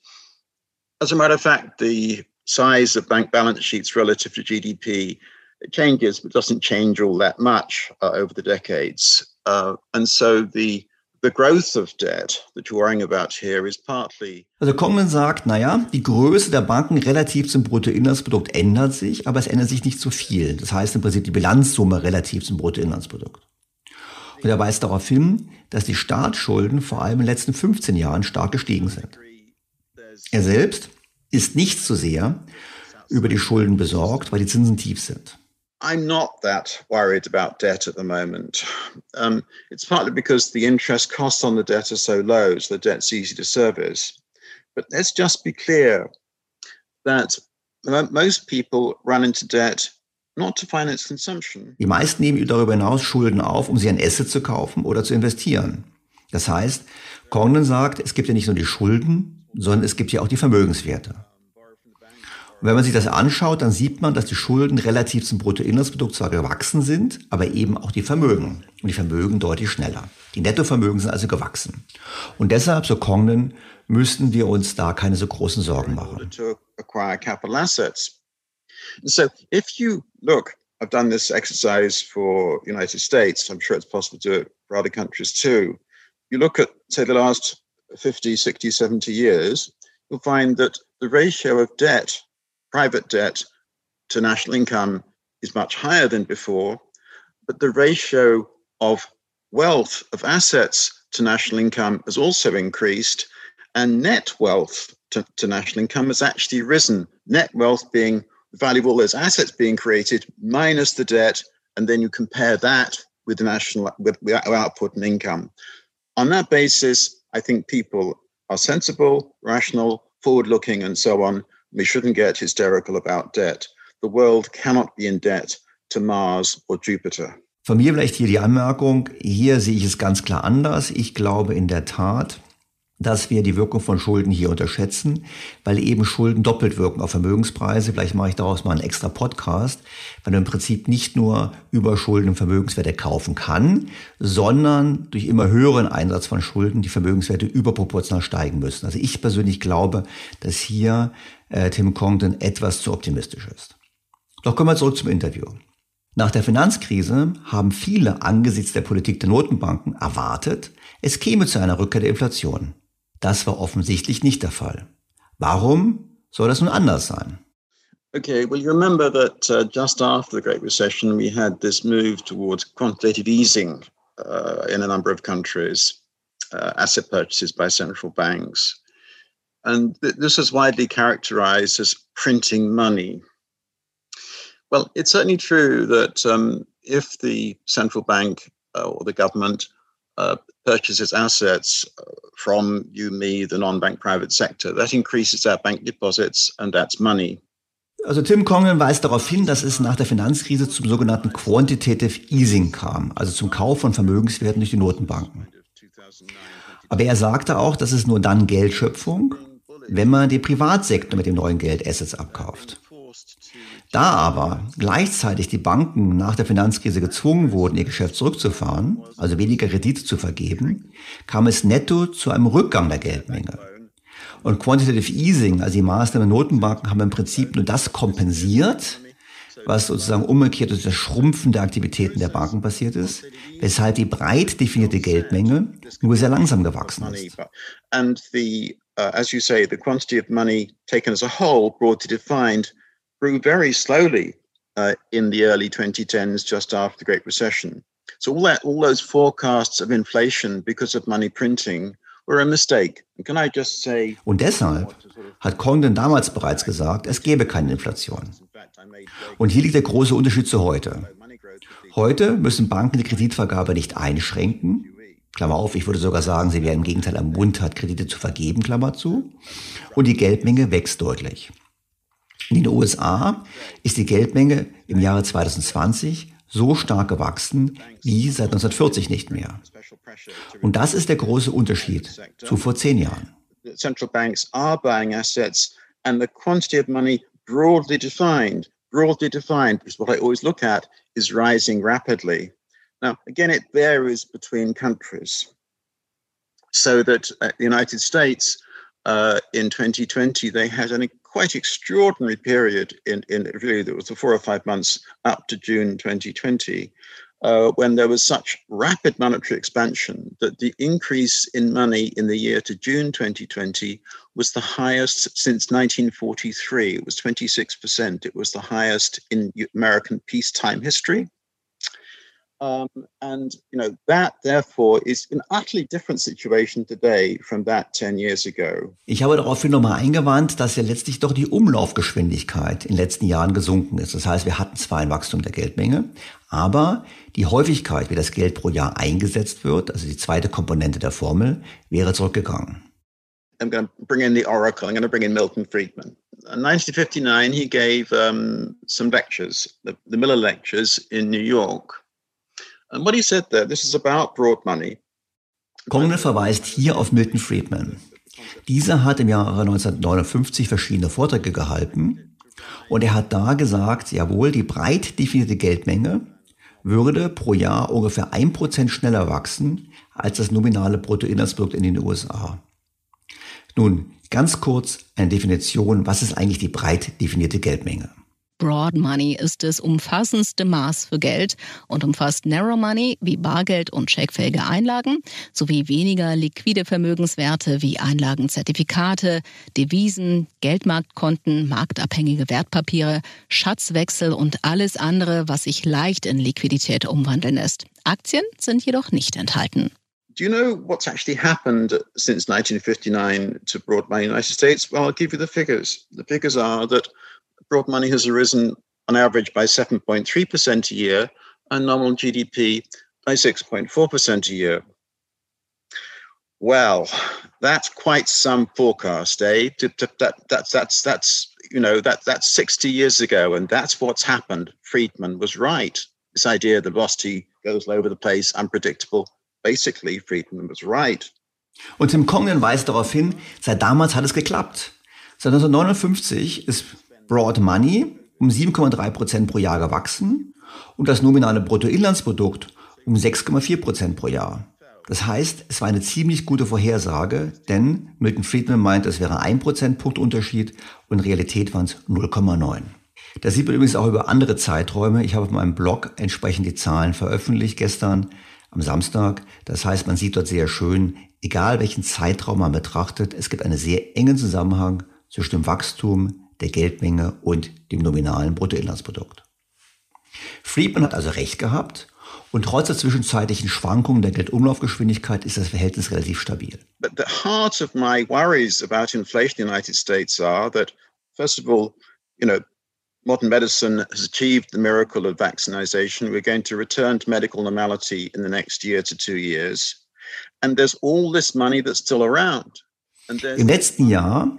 As a matter of fact, the size of bank balance sheets relative to GDP it changes, but doesn't change all that much uh, over the decades. Uh, and so the Also Congdon sagt, naja, die Größe der Banken relativ zum Bruttoinlandsprodukt ändert sich, aber es ändert sich nicht so viel. Das heißt im Prinzip die Bilanzsumme relativ zum Bruttoinlandsprodukt. Und er weist darauf hin, dass die Staatsschulden vor allem in den letzten 15 Jahren stark gestiegen sind. Er selbst ist nicht so sehr über die Schulden besorgt, weil die Zinsen tief sind. I'm not that worried about debt at the moment. Um, it's partly because the interest costs on the debt are so low, so the debt's easy to service. But let's just be clear that mo- most people run into debt not to finance consumption. Die meisten nehmen darüber hinaus Schulden auf, um sie ein Asset zu kaufen oder zu investieren. Das heißt, Congdon sagt, es gibt ja nicht nur die Schulden, sondern es gibt ja auch die Vermögenswerte. Und wenn man sich das anschaut, dann sieht man, dass die Schulden relativ zum Bruttoinlandsprodukt zwar gewachsen sind, aber eben auch die Vermögen. Und die Vermögen deutlich schneller. Die Nettovermögen sind also gewachsen. Und deshalb, so Congdon, müssten wir uns da keine so großen Sorgen machen. so if you look, I've done this exercise for United States, I'm sure it's possible to do it for other countries too. You look at, say, the last 50, 60, 70 years, you'll find that the ratio of debt, private debt, to national income is much higher than before, but the ratio of wealth, of assets to national income has also increased, and net wealth to, to national income has actually risen. Net wealth being the value of all those assets being created minus the debt, and then you compare that with the national with, with output and income. On that basis, I think people are sensible, rational, forward-looking, and so on. We shouldn't get hysterical about debt. The world cannot be in debt to Mars or Jupiter. Von mir vielleicht hier die Anmerkung, hier sehe ich es ganz klar anders. Ich glaube in der Tat, dass wir die Wirkung von Schulden hier unterschätzen, weil eben Schulden doppelt wirken auf Vermögenspreise. Vielleicht mache ich daraus mal einen extra Podcast, weil man im Prinzip nicht nur über Schulden Vermögenswerte kaufen kann, sondern durch immer höheren Einsatz von Schulden die Vermögenswerte überproportional steigen müssen. Also ich persönlich glaube, dass hier äh, Tim Congdon etwas zu optimistisch ist. Doch kommen wir zurück zum Interview. Nach der Finanzkrise haben viele angesichts der Politik der Notenbanken erwartet, es käme zu einer Rückkehr der Inflation. Das war offensichtlich nicht der Fall. Warum soll das nun anders sein? Okay, well, you remember that uh, just after the Great Recession, we had this move towards quantitative easing uh, in a number of countries, uh, asset purchases by central banks. And th this is widely characterized as printing money. Well, it's certainly true that um, if the central bank uh, or the government uh, purchases assets uh, from you, me, the non-bank private sector, that increases our bank deposits and that's money. Also Tim Congdon weist darauf hin, dass es nach der Finanzkrise zum sogenannten Quantitative Easing kam, also zum Kauf von Vermögenswerten durch die Notenbanken. Aber er sagte auch, dass es nur dann Geldschöpfung, wenn man den Privatsektor mit dem neuen Geld Assets abkauft. Da aber gleichzeitig die Banken nach der Finanzkrise gezwungen wurden, ihr Geschäft zurückzufahren, also weniger Kredite zu vergeben, kam es netto zu einem Rückgang der Geldmenge. Und Quantitative Easing, also die Maßnahmen der Notenbanken, haben im Prinzip nur das kompensiert, was sozusagen umgekehrt durch das Schrumpfen der Aktivitäten der Banken passiert ist, weshalb die breit definierte Geldmenge nur sehr langsam gewachsen ist. And the, uh, as you say, the quantity of money taken as a whole, broadly defined, grew very slowly uh, in the early 2010s, just after the Great Recession. So all that, all those forecasts of inflation because of money printing were a mistake. Can I just say? Und deshalb hat Condon damals bereits gesagt, es gäbe keine Inflation. Und hier liegt der große Unterschied zu heute. Heute müssen Banken die Kreditvergabe nicht einschränken. Klammer auf, ich würde sogar sagen, sie werden im Gegenteil ermuntert, Kredite zu vergeben, Klammer zu. Und die Geldmenge wächst deutlich. In den USA ist die Geldmenge im Jahre 2020 so stark gewachsen wie seit 1940 nicht mehr. Und das ist der große Unterschied zu vor zehn Jahren. Central banks are buying assets and the quantity of money broadly defined, broadly defined is what I always look at, is rising rapidly. Now, again, it varies between countries. So that uh, the United States uh, in 2020, they had an quite extraordinary period in, in really there was the four or five months up to June 2020 uh, when there was such rapid monetary expansion that the increase in money in the year to June 2020 was the highest since 1943. It was 26%. It was the highest in American peacetime history. Um, and you know that therefore is an utterly different situation today from that 10 years ago. Ich habe daraufhin nochmal eingewandt, dass ja letztlich doch die Umlaufgeschwindigkeit in den letzten Jahren gesunken ist. Das heißt, wir hatten zwar ein Wachstum der Geldmenge, aber die Häufigkeit, wie das Geld pro Jahr eingesetzt wird, also die zweite Komponente der Formel, wäre zurückgegangen. I'm going to bring in the oracle. I'm going to bring in Milton Friedman. In 1959, he gave um, some lectures, the, the Miller Lectures in New York. And what he said there, this is about broad money. Congnell verweist hier auf Milton Friedman. Dieser hat im Jahre 1959 verschiedene Vorträge gehalten und er hat da gesagt, jawohl, die breit definierte Geldmenge würde pro Jahr ungefähr ein Prozent schneller wachsen als das nominale Bruttoinlandsprodukt in den USA. Nun, ganz kurz eine Definition, was ist eigentlich die breit definierte Geldmenge? Broad Money ist das umfassendste Maß für Geld und umfasst Narrow Money wie Bargeld und checkfähige Einlagen sowie weniger liquide Vermögenswerte wie Einlagenzertifikate, Devisen, Geldmarktkonten, marktabhängige Wertpapiere, Schatzwechsel und alles andere, was sich leicht in Liquidität umwandeln lässt. Aktien sind jedoch nicht enthalten. Do you know what's actually happened since 1959 to broad money in the United States? Well, I'll give you the figures. The figures are that broad money has risen on average by 7.3% a year and nominal GDP by 6.4% a year. Well, that's quite some forecast, eh? That, that's that's that's you know that that's 60 years ago, and that's what's happened. Friedman was right. This idea that velocity goes all over the place, unpredictable, basically Friedman was right. Und Tim Congdon weist darauf hin, seit damals hat es geklappt. Seit 1959 ist Broad Money um 7,3 Prozent pro Jahr gewachsen und das nominale Bruttoinlandsprodukt um 6,4 Prozent pro Jahr. Das heißt, es war eine ziemlich gute Vorhersage, denn Milton Friedman meint, es wäre ein Prozentpunkt Unterschied und in Realität waren es 0,9. Das sieht man übrigens auch über andere Zeiträume. Ich habe auf meinem Blog entsprechend die Zahlen veröffentlicht gestern am Samstag. Das heißt, man sieht dort sehr schön, egal welchen Zeitraum man betrachtet, es gibt einen sehr engen Zusammenhang zwischen dem Wachstum, der Geldmenge und dem nominalen Bruttoinlandsprodukt. Friedman hat also recht gehabt und trotz der zwischenzeitlichen Schwankungen der Geldumlaufgeschwindigkeit ist das Verhältnis relativ stabil. But the heart of my worries about inflation in the United States are that, first of all, you know, modern medicine has achieved the miracle of vaccination. We're going to return to medical normality in the next year to two years. And there's all this money that's still around. Im letzten Jahr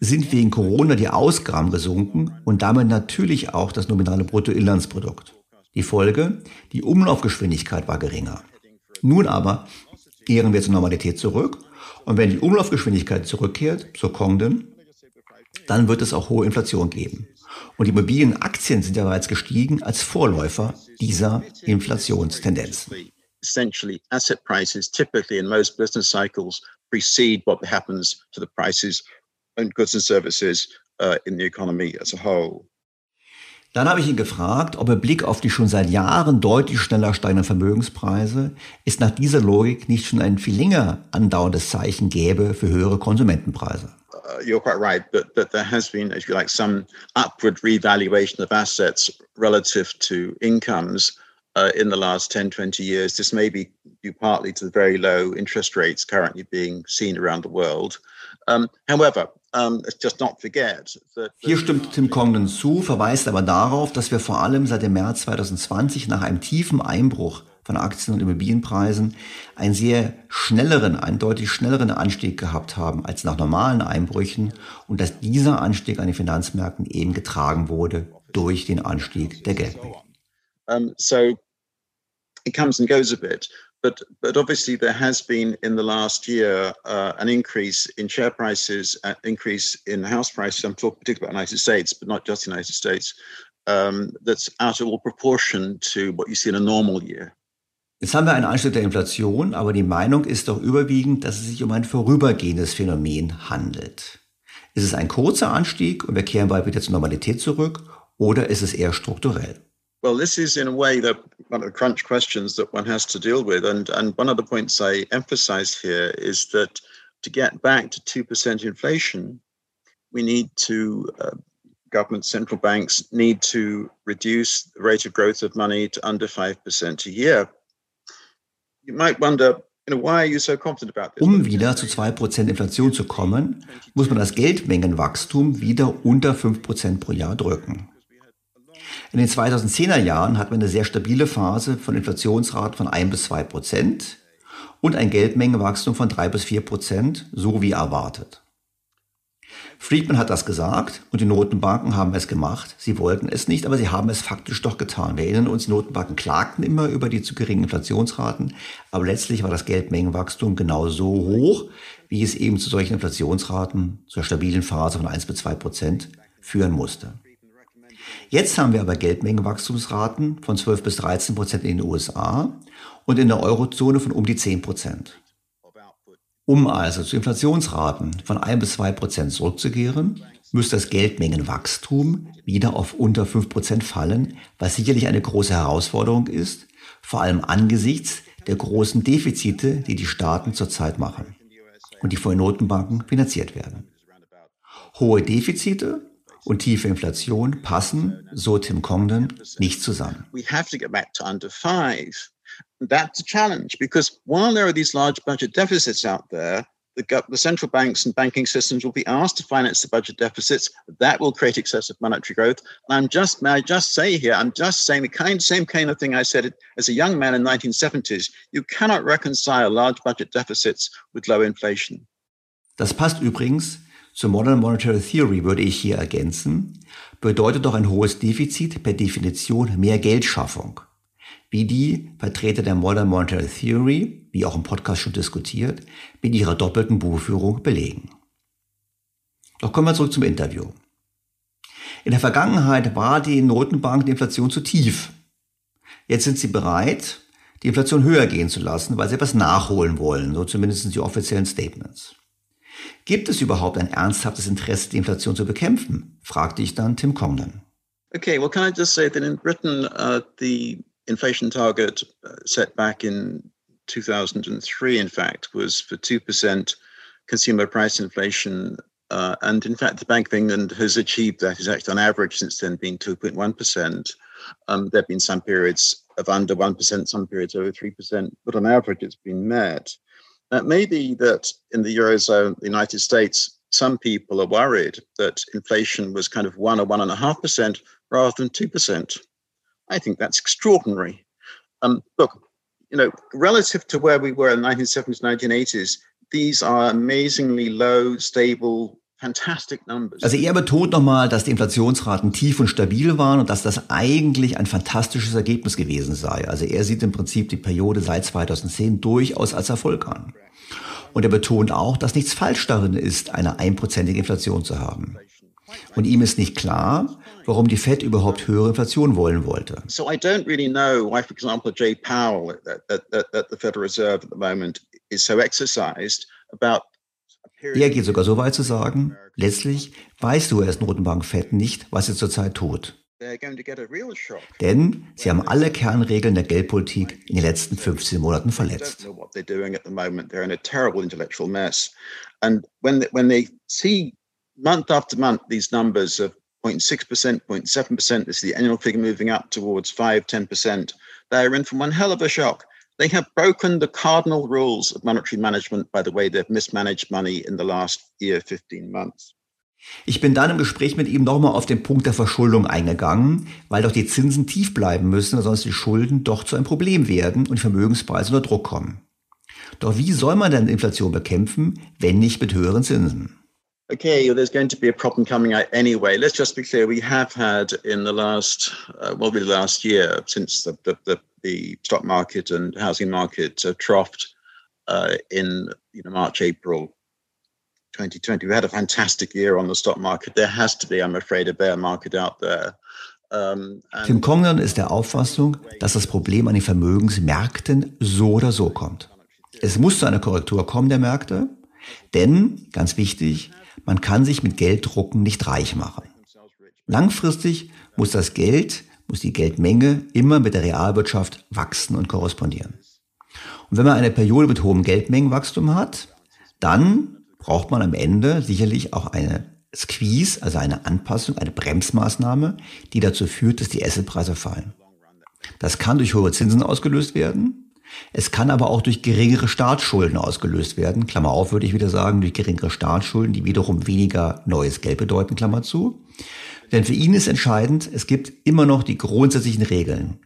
sind wegen Corona die Ausgaben gesunken und damit natürlich auch das nominale Bruttoinlandsprodukt. Die Folge, die Umlaufgeschwindigkeit war geringer. Nun aber kehren wir zur Normalität zurück und wenn die Umlaufgeschwindigkeit zurückkehrt, so Congdon, dann wird es auch hohe Inflation geben. Und die Immobilienaktien sind ja bereits gestiegen als Vorläufer dieser Inflationstendenzen. Essentially, asset prices typically in most business cycles precede what happens to the prices and goods and services uh, in the economy as a whole. Dann habe ich ihn gefragt, ob er Blick auf die schon seit Jahren deutlich schneller steigenden Vermögenspreise es nach dieser Logik nicht schon ein viel länger andauerndes Zeichen gäbe für höhere Konsumentenpreise. Uh, you're quite right that, that there has been, if you like, some upward revaluation of assets relative to incomes uh, in the last 10, 20 years. This may be due partly to the very low interest rates currently being seen around the world. Um, however, um, just not forget that Hier stimmt Tim Congdon zu, verweist aber darauf, dass wir vor allem seit dem März 2020 nach einem tiefen Einbruch von Aktien- und Immobilienpreisen einen sehr schnelleren, einen deutlich schnelleren Anstieg gehabt haben als nach normalen Einbrüchen und dass dieser Anstieg an den Finanzmärkten eben getragen wurde durch den Anstieg der Geldmenge. Um, so it comes and goes a bit. But, obviously, there has been in the last year uh, an increase in share prices, an increase in house prices. I'm talking particularly about the United States, but not just the United States. Um, that's out of all proportion to what you see in a normal year. Jetzt haben wir einen Anstieg der Inflation, aber die Meinung ist doch überwiegend, dass es sich um ein vorübergehendes Phänomen handelt. Ist es ein kurzer Anstieg und wir kehren bald wieder zur Normalität zurück oder ist es eher strukturell? Well, this is in a way the one of the crunch questions that one has to deal with. And, and one of the points I emphasise here is that to get back to 2% inflation, we need to, uh, government central banks need to reduce the rate of growth of money to under 5% a year. You might wonder, you know, why are you so confident about this? Um wieder zu 2% Inflation zu kommen, muss man das Geldmengenwachstum wieder unter 5% pro Jahr drücken. In den 2010er Jahren hatten wir eine sehr stabile Phase von Inflationsraten von 1 bis 2 Prozent und ein Geldmengenwachstum von 3 bis 4 Prozent, so wie erwartet. Friedman hat das gesagt und die Notenbanken haben es gemacht. Sie wollten es nicht, aber sie haben es faktisch doch getan. Wir erinnern uns, Notenbanken klagten immer über die zu geringen Inflationsraten, aber letztlich war das Geldmengenwachstum genau so hoch, wie es eben zu solchen Inflationsraten, zur stabilen Phase von 1 bis 2 Prozent führen musste. Jetzt haben wir aber Geldmengenwachstumsraten von 12 bis 13 Prozent in den USA und in der Eurozone von um die 10 Prozent. Um also zu Inflationsraten von 1 bis 2 Prozent zurückzukehren, müsste das Geldmengenwachstum wieder auf unter 5 Prozent fallen, was sicherlich eine große Herausforderung ist, vor allem angesichts der großen Defizite, die die Staaten zurzeit machen und die von Notenbanken finanziert werden. Hohe Defizite und tiefe Inflation passen, so Tim Congdon, nicht zusammen. We have to get back to under five. That's a challenge because while there are these large budget deficits out there, the, the, central banks and banking systems will be asked to finance the budget deficits. That will create excessive monetary growth. And I'm just, may I just say here, I'm just saying the kind, same kind of thing I said as a young man in the 1970s. You cannot reconcile large budget deficits with low inflation. Das passt übrigens zur Modern Monetary Theory, würde ich hier ergänzen. Bedeutet doch ein hohes Defizit per Definition mehr Geldschaffung. Wie die Vertreter der Modern Monetary Theory wie auch im Podcast schon diskutiert, mit ihrer doppelten Buchführung belegen. Doch kommen wir zurück zum Interview. In der Vergangenheit war die Notenbank die Inflation zu tief. Jetzt sind sie bereit, die Inflation höher gehen zu lassen, weil sie etwas nachholen wollen, so zumindest die offiziellen Statements. Gibt es überhaupt ein ernsthaftes Interesse, die Inflation zu bekämpfen? fragte ich dann Tim Congdon. Okay, well, can I just say that in Britain, uh, the inflation target uh, set back in 2003, in fact, was for 2% consumer price inflation. Uh, and in fact, the Bank of England has achieved that. It's actually on average since then been 2.1%. Um, there have been some periods of under 1%, some periods over 3%, but on average it's been met. It may be that in the Eurozone, the United States, some people are worried that inflation was kind of 1 or 1.5% rather than 2%. I think that's extraordinary. Um, look, you know, relative to where we were in the 1970s, 1980s, these are amazingly low, stable. Also er betont nochmal, dass die Inflationsraten tief und stabil waren und dass das eigentlich ein fantastisches Ergebnis gewesen sei. Also er sieht im Prinzip die Periode seit 2010 durchaus als Erfolg an. Und er betont auch, dass nichts falsch darin ist, eine einprozentige Inflation zu haben. Und ihm ist nicht klar, warum die Fed überhaupt höhere Inflation wollen wollte. So I don't really know why, for example, Jay Powell at, at, at the Federal Reserve at the moment is so exercised about er geht sogar so weit zu sagen, letztlich weißt du als Notenbank-Fed nicht, was sie zurzeit tut. Denn sie haben alle Kernregeln der Geldpolitik in den letzten 15 Monaten verletzt. Month after month these numbers of 0.6%, 0.7%. This is the annual figure moving up towards 5, 10%. They're in for one hell of a shock. They have broken the cardinal rules of monetary management by the way they've mismanaged money in the last year, 15 months. Ich bin dann im Gespräch mit ihm nochmal auf den Punkt der Verschuldung eingegangen, weil doch die Zinsen tief bleiben müssen, sonst die Schulden doch zu einem Problem werden und Vermögenspreise unter Druck kommen. Doch wie soll man denn Inflation bekämpfen, wenn nicht mit höheren Zinsen? okay, there's going to be a problem coming out anyway. Let's just be clear. We have had in the last, uh, well, really last year, since the, the, the, the stock market and housing market uh, troughed uh, in you know, March, April 2020. We had a fantastic year on the stock market. There has to be, I'm afraid, a bear market out there. Tim Congdon ist der Auffassung, dass das Problem an den Vermögensmärkten so oder so kommt. Es muss zu einer Korrektur kommen der Märkte, denn, ganz wichtig, man kann sich mit Gelddrucken nicht reich machen. Langfristig muss das Geld, muss die Geldmenge immer mit der Realwirtschaft wachsen und korrespondieren. Und wenn man eine Periode mit hohem Geldmengenwachstum hat, dann braucht man am Ende sicherlich auch eine Squeeze, also eine Anpassung, eine Bremsmaßnahme, die dazu führt, dass die Assetpreise fallen. Das kann durch hohe Zinsen ausgelöst werden. Es kann aber auch durch geringere Staatsschulden ausgelöst werden. Klammer auf, würde ich wieder sagen, durch geringere Staatsschulden, die wiederum weniger neues Geld bedeuten, Klammer zu. Denn für ihn ist entscheidend, es gibt immer noch die grundsätzlichen Regeln.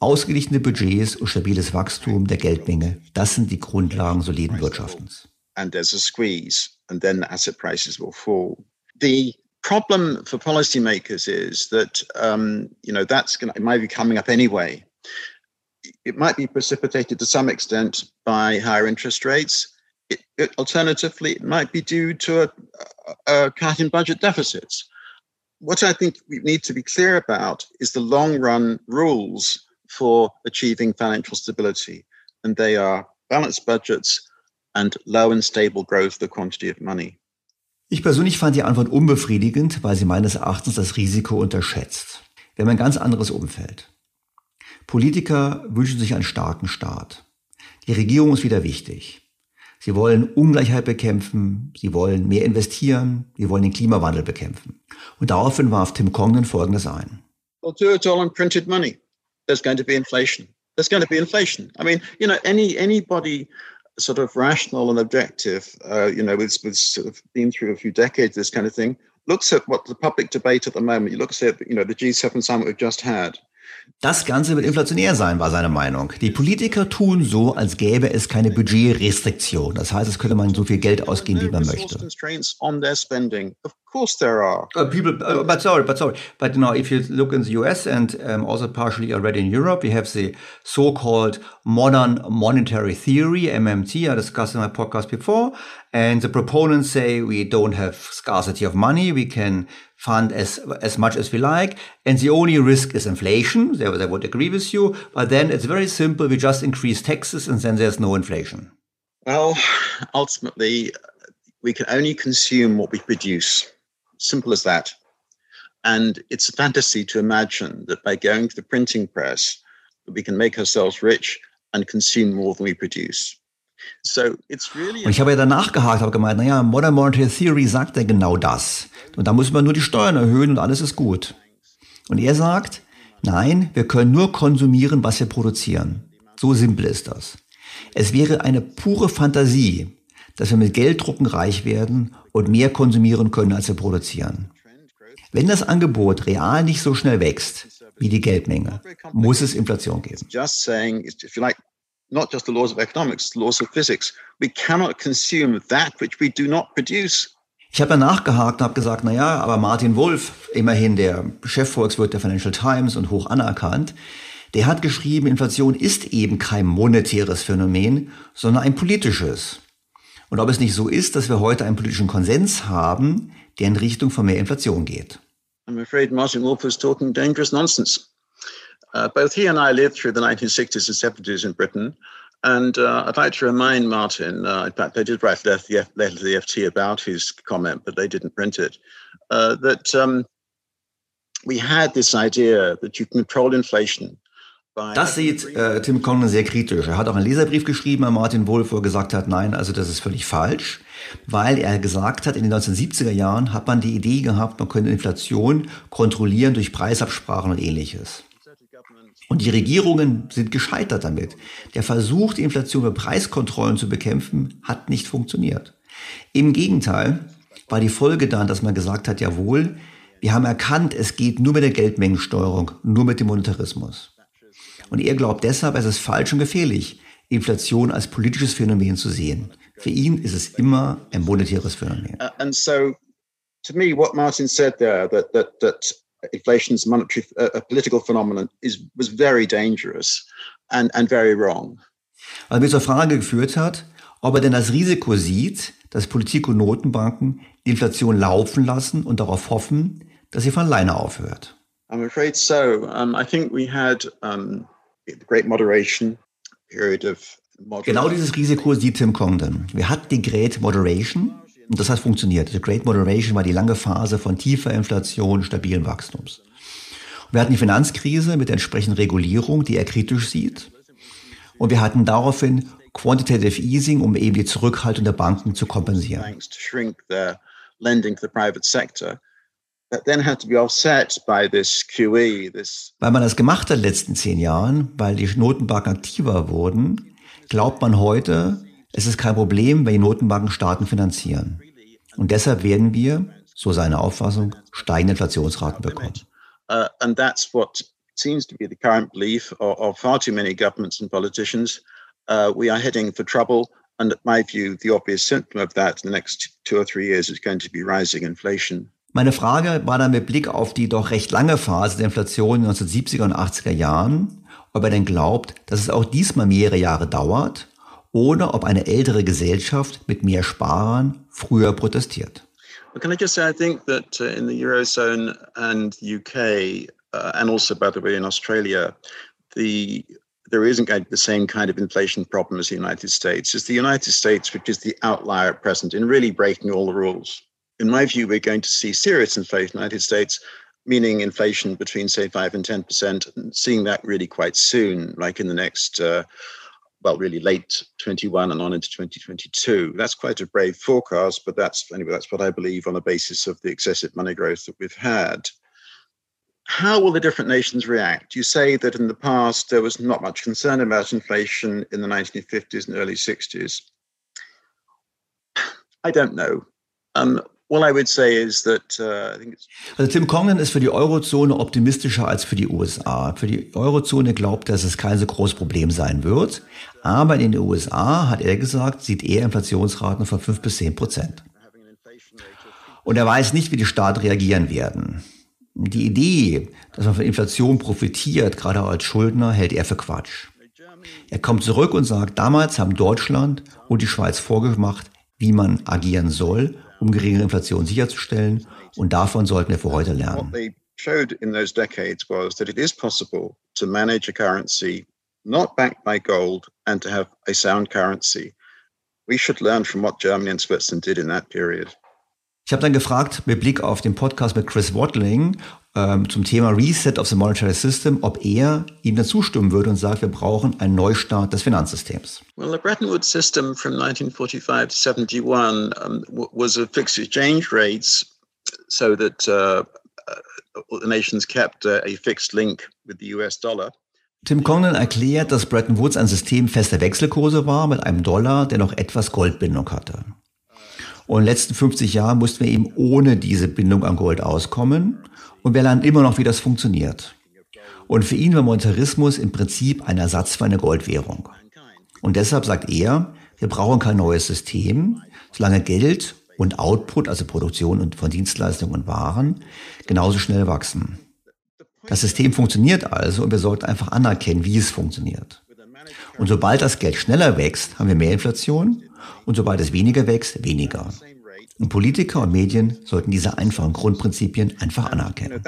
Ausgeglichene Budgets und stabiles Wachstum der Geldmenge, das sind die Grundlagen soliden Wirtschaftens. And there's a squeeze, and then asset prices will fall. The problem for policymakers is that, um, you know, that's going to, it might be coming up anyway. it might be precipitated to some extent by higher interest rates. It, it, alternatively, it might be due to a, a, cut in budget deficits. What I think we need to be clear about is the long run rules for achieving financial stability. And they are balanced budgets, and low and stable growth the quantity of money. Ich persönlich fand die Antwort unbefriedigend, weil sie meines Erachtens das Risiko unterschätzt. Wir haben ein ganz anderes Umfeld. Politiker wünschen sich einen starken Staat. Die Regierung ist wieder wichtig. Sie wollen Ungleichheit bekämpfen, sie wollen mehr investieren, sie wollen den Klimawandel bekämpfen. Und daraufhin warf Tim Congdon Folgendes ein. We'll do it all in printed money. There's going to be inflation. There's going to be inflation. I mean, you know, any anybody sort of rational and objective, uh, you know, with, with sort of been through a few decades, this kind of thing, looks at what the public debate at the moment. You look at, you know, the G7 summit we've just had. Das Ganze wird inflationär sein, war seine Meinung. Die Politiker tun so, als gäbe es keine Budgetrestriktion. Das heißt, es könnte man so viel Geld ausgeben, wie man möchte. course there are. Uh, people, uh, but sorry, but sorry, but you know, if you look in the US and um, also partially already in Europe, you have the so-called modern monetary theory (MMT). I discussed in my podcast before, and the proponents say we don't have scarcity of money, we can fund as as much as we like, and the only risk is inflation. They, they would agree with you, but then it's very simple: we just increase taxes, and then there's no inflation. Well, ultimately, we can only consume what we produce. Simple as that. And it's a fantasy to imagine that by going to the printing press, we can make ourselves rich and consume more than we produce. So it's really und ich habe ja danach gehakt, habe gemeint, naja, Modern Monetary Theory sagt ja genau das. Und da muss man nur die Steuern erhöhen und alles ist gut. Und er sagt, nein, wir können nur konsumieren, was wir produzieren. So simpel ist das. Es wäre eine pure Fantasie, dass wir mit Gelddrucken reich werden und mehr konsumieren können, als wir produzieren. Wenn das Angebot real nicht so schnell wächst wie die Geldmenge, muss es Inflation geben. Not just the laws of economics, the laws of physics. We cannot consume that which we do not produce. Ich habe danach gehakt und habe gesagt, na ja, aber Martin Wolf, immerhin der Chefvolkswirt der Financial Times und hoch anerkannt, der hat geschrieben, Inflation ist eben kein monetäres Phänomen, sondern ein politisches. Und ob es nicht so ist, dass wir heute einen politischen Konsens haben, der in Richtung von mehr Inflation geht. I'm afraid Martin Wolf is talking dangerous nonsense. Uh, both he and I lived through the 1960s and 70s in Britain. And uh, I'd like to remind Martin, uh, in fact, they did write a letter, to the FT about his comment, but they didn't print it, uh, that um, we had this idea that you control inflation Das sieht äh, Tim Conlon sehr kritisch. Er hat auch einen Leserbrief geschrieben an Martin Wolf, wo er gesagt hat, nein, also das ist völlig falsch, weil er gesagt hat, in den 1970er Jahren hat man die Idee gehabt, man könnte Inflation kontrollieren durch Preisabsprachen und ähnliches. Und die Regierungen sind gescheitert damit. Der Versuch, die Inflation mit Preiskontrollen zu bekämpfen, hat nicht funktioniert. Im Gegenteil war die Folge dann, dass man gesagt hat, jawohl, wir haben erkannt, es geht nur mit der Geldmengensteuerung, nur mit dem Monetarismus. Und er glaubt deshalb, es ist falsch und gefährlich, Inflation als politisches Phänomen zu sehen. Für ihn ist es immer ein monetäres Phänomen. Uh, and so, to me, what Martin said there, that that that inflation is a monetary, uh, a political phenomenon, is was very dangerous and and very wrong. Was mir zur Frage geführt hat, ob er denn das Risiko sieht, dass Politik und Notenbanken die Inflation laufen lassen und darauf hoffen, dass sie von alleine aufhört. I'm afraid so. Um, I think we had um, Great Moderation Period of Genau dieses Risiko sieht Tim Congdon. Wir hatten die Great Moderation und das hat funktioniert. Die Great Moderation war die lange Phase von tiefer Inflation, stabilen Wachstums. wir hatten die Finanzkrise mit der entsprechenden Regulierung, die er kritisch sieht. Und wir hatten daraufhin Quantitative Easing, um eben die Zurückhaltung der Banken zu kompensieren. Weil man das gemacht hat in den letzten zehn Jahren, weil die Notenbanken aktiver wurden, glaubt man heute, es ist kein Problem, wenn die Notenbanken Staaten finanzieren. Und deshalb werden wir, so seine Auffassung, steigende Inflationsraten bekommen. Uh, and that's what seems to be the current belief of, of far too many governments and politicians. Uh, we are heading for trouble. And in my view, the obvious symptom of that in the next two or three years is going to be rising inflation. Meine Frage war dann mit Blick auf die doch recht lange Phase der Inflation in den 1970er und 80er Jahren, ob er denn glaubt, dass es auch diesmal mehrere Jahre dauert oder ob eine ältere Gesellschaft mit mehr Sparern früher protestiert. Can I just say, I think that uh, in the Eurozone and UK, uh, and also, by the way, in Australia, the there isn't the same kind of inflation problem as the United States. It's the United States which is the outlier at present in really breaking all the rules. In my view, we're going to see serious inflation in the United States, meaning inflation between, say, 5 and 10%, and seeing that really quite soon, like in the next, uh, well, really late 21 and on into 2022. That's quite a brave forecast, but that's, anyway, that's what I believe on the basis of the excessive money growth that we've had how will the different nations react? You say that in the past there was not much concern about inflation in the 1950s and early 60s. I don't know. Um, uh, also Tim Congdon ist für die Eurozone optimistischer als für die USA. Für die Eurozone glaubt er, dass es kein so großes Problem sein wird. Aber in den USA, hat er gesagt, sieht er Inflationsraten von 5 bis 10 Prozent. Und er weiß nicht, wie die Staaten reagieren werden. Die Idee, dass man von Inflation profitiert, gerade als Schuldner, hält er für Quatsch. Er kommt zurück und sagt, damals haben Deutschland und die Schweiz vorgemacht, wie man agieren soll, um geringere Inflation sicherzustellen. Und davon sollten wir für heute lernen. showed in those decades was that it is possible to manage a currency not backed by gold and to have a sound currency. We should learn from what Germany and Switzerland did in that period. Ich habe dann gefragt, mit Blick auf den Podcast mit Chris Watling ähm, zum Thema Reset of the Monetary System, ob er ihm dann zustimmen würde und sagt, wir brauchen einen Neustart des Finanzsystems. Well, the Bretton Woods system from 1945 to 71 um, was a fixed exchange rates so that uh, uh, the nations kept uh, a fixed link with the US dollar. Tim Congdon erklärt, dass Bretton Woods ein System fester Wechselkurse war mit einem Dollar, der noch etwas Goldbindung hatte. Und in den letzten 50 Jahren mussten wir eben ohne diese Bindung an Gold auskommen. Und wir lernen immer noch, wie das funktioniert. Und für ihn war Monetarismus im Prinzip ein Ersatz für eine Goldwährung. Und deshalb sagt er, wir brauchen kein neues System, solange Geld und Output, also Produktion und von Dienstleistungen und Waren, genauso schnell wachsen. Das System funktioniert also und wir sollten einfach anerkennen, wie es funktioniert. Und sobald das Geld schneller wächst, haben wir mehr Inflation und sobald es weniger wächst, weniger. Und Politiker und Medien sollten diese einfachen Grundprinzipien einfach anerkennen.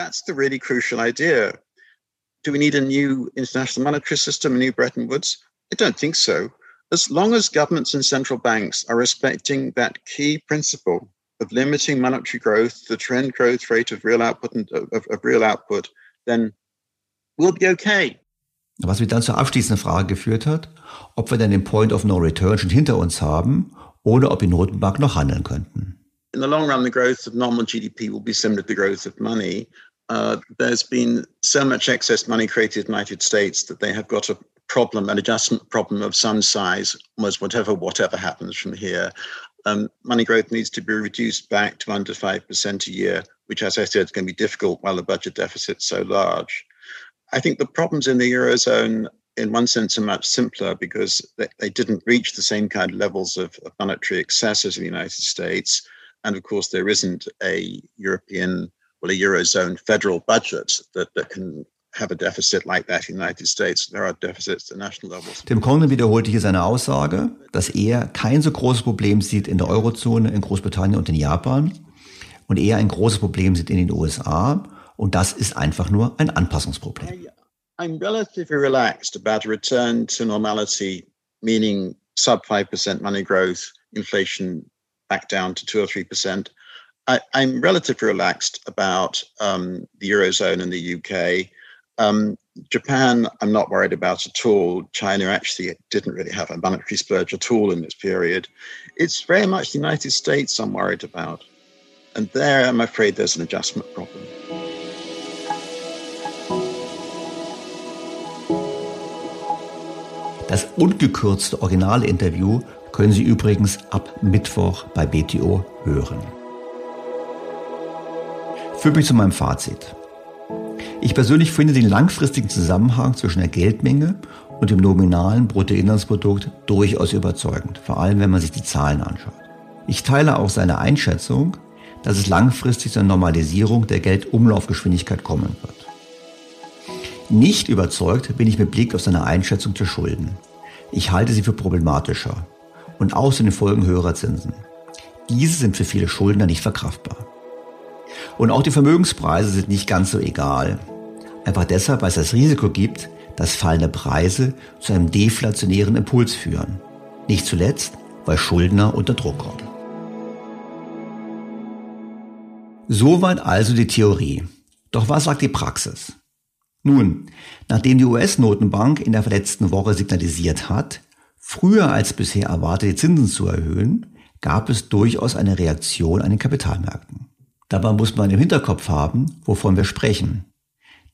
Do we need a new international monetary system, a new Bretton Woods? I don't think so. As long as governments and central banks are respecting that key principle of limiting monetary growth, the trend growth rate of real output and of, of real output, then we'll be okay. Was mich dann zur abschließenden Frage geführt hat, ob wir denn den Point of No Return schon hinter uns haben oder ob die Notenbank noch handeln könnten. In the long run, the growth of nominal GDP will be similar to the growth of money. Uh, there's been so much excess money created in the United States that they have got a problem, an adjustment problem of some size, almost whatever whatever happens from here. Um, money growth needs to be reduced back to under five percent a year, which, as I said, is going to be difficult while the budget deficit's so large. I think the problems in the eurozone in one sense, are much simpler because they, they didn't reach the same kind of levels of, of, monetary excess as in the United States. And of course, there isn't a European, well, a Eurozone federal budget that, that can have a deficit like that in the United States. There are deficits at national levels. Tim Congdon wiederholte hier seine Aussage, dass er kein so großes Problem sieht in der Eurozone, in Großbritannien und in Japan und eher ein großes Problem sieht in den USA. Und das ist einfach nur ein Anpassungsproblem. I'm relatively relaxed about a return to normality, meaning sub 5% money growth, inflation back down to 2 or 3%. I, am relatively relaxed about um, the Eurozone and the UK. Um, Japan, I'm not worried about at all. China actually didn't really have a monetary splurge at all in this period. It's very much the United States I'm worried about. And there, I'm afraid there's an adjustment problem. Das ungekürzte Originalinterview können Sie übrigens ab Mittwoch bei BTO hören. Führt mich zu meinem Fazit. Ich persönlich finde den langfristigen Zusammenhang zwischen der Geldmenge und dem nominalen Bruttoinlandsprodukt durchaus überzeugend, vor allem wenn man sich die Zahlen anschaut. Ich teile auch seine Einschätzung, dass es langfristig zu einer Normalisierung der Geldumlaufgeschwindigkeit kommen wird. Nicht überzeugt bin ich mit Blick auf seine Einschätzung der Schulden. Ich halte sie für problematischer und auch zu den Folgen höherer Zinsen. Diese sind für viele Schuldner nicht verkraftbar. Und auch die Vermögenspreise sind nicht ganz so egal. Einfach deshalb, weil es das Risiko gibt, dass fallende Preise zu einem deflationären Impuls führen. Nicht zuletzt, weil Schuldner unter Druck kommen. Soweit also die Theorie. Doch was sagt die Praxis? Nun, nachdem die US-Notenbank in der letzten Woche signalisiert hat, früher als bisher erwartet die Zinsen zu erhöhen, gab es durchaus eine Reaktion an den Kapitalmärkten. Dabei muss man im Hinterkopf haben, wovon wir sprechen.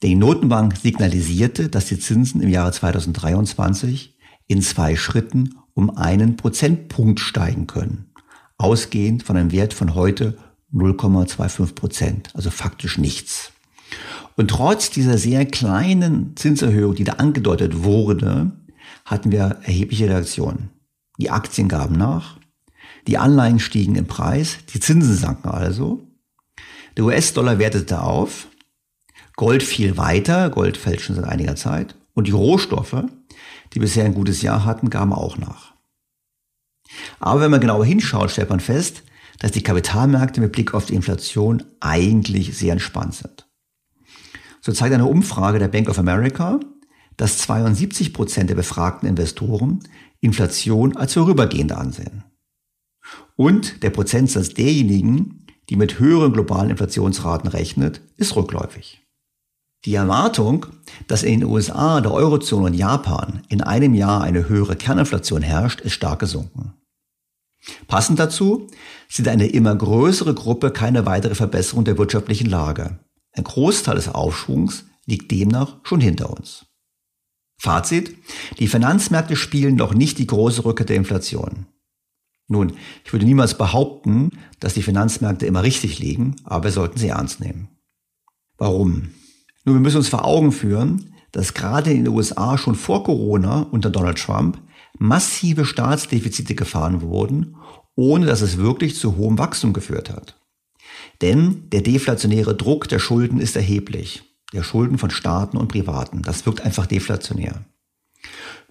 Die Notenbank signalisierte, dass die Zinsen im Jahre 2023 in zwei Schritten um einen Prozentpunkt steigen können, ausgehend von einem Wert von heute 0,25 Prozent, also faktisch nichts. Und trotz dieser sehr kleinen Zinserhöhung, die da angedeutet wurde, hatten wir erhebliche Reaktionen. Die Aktien gaben nach, die Anleihen stiegen im Preis, die Zinsen sanken also, der US-Dollar wertete auf, Gold fiel weiter, Gold fällt schon seit einiger Zeit, und die Rohstoffe, die bisher ein gutes Jahr hatten, gaben auch nach. Aber wenn man genauer hinschaut, stellt man fest, dass die Kapitalmärkte mit Blick auf die Inflation eigentlich sehr entspannt sind. So zeigt eine Umfrage der Bank of America, dass 72 Prozent der befragten Investoren Inflation als vorübergehende ansehen. Und der Prozentsatz derjenigen, die mit höheren globalen Inflationsraten rechnet, ist rückläufig. Die Erwartung, dass in den USA, der Eurozone und Japan in einem Jahr eine höhere Kerninflation herrscht, ist stark gesunken. Passend dazu sieht eine immer größere Gruppe keine weitere Verbesserung der wirtschaftlichen Lage. Ein Großteil des Aufschwungs liegt demnach schon hinter uns. Fazit, die Finanzmärkte spielen noch nicht die große Rücke der Inflation. Nun, ich würde niemals behaupten, dass die Finanzmärkte immer richtig liegen, aber wir sollten sie ernst nehmen. Warum? Nun, wir müssen uns vor Augen führen, dass gerade in den USA schon vor Corona unter Donald Trump massive Staatsdefizite gefahren wurden, ohne dass es wirklich zu hohem Wachstum geführt hat. Denn der deflationäre Druck der Schulden ist erheblich. Der Schulden von Staaten und Privaten. Das wirkt einfach deflationär.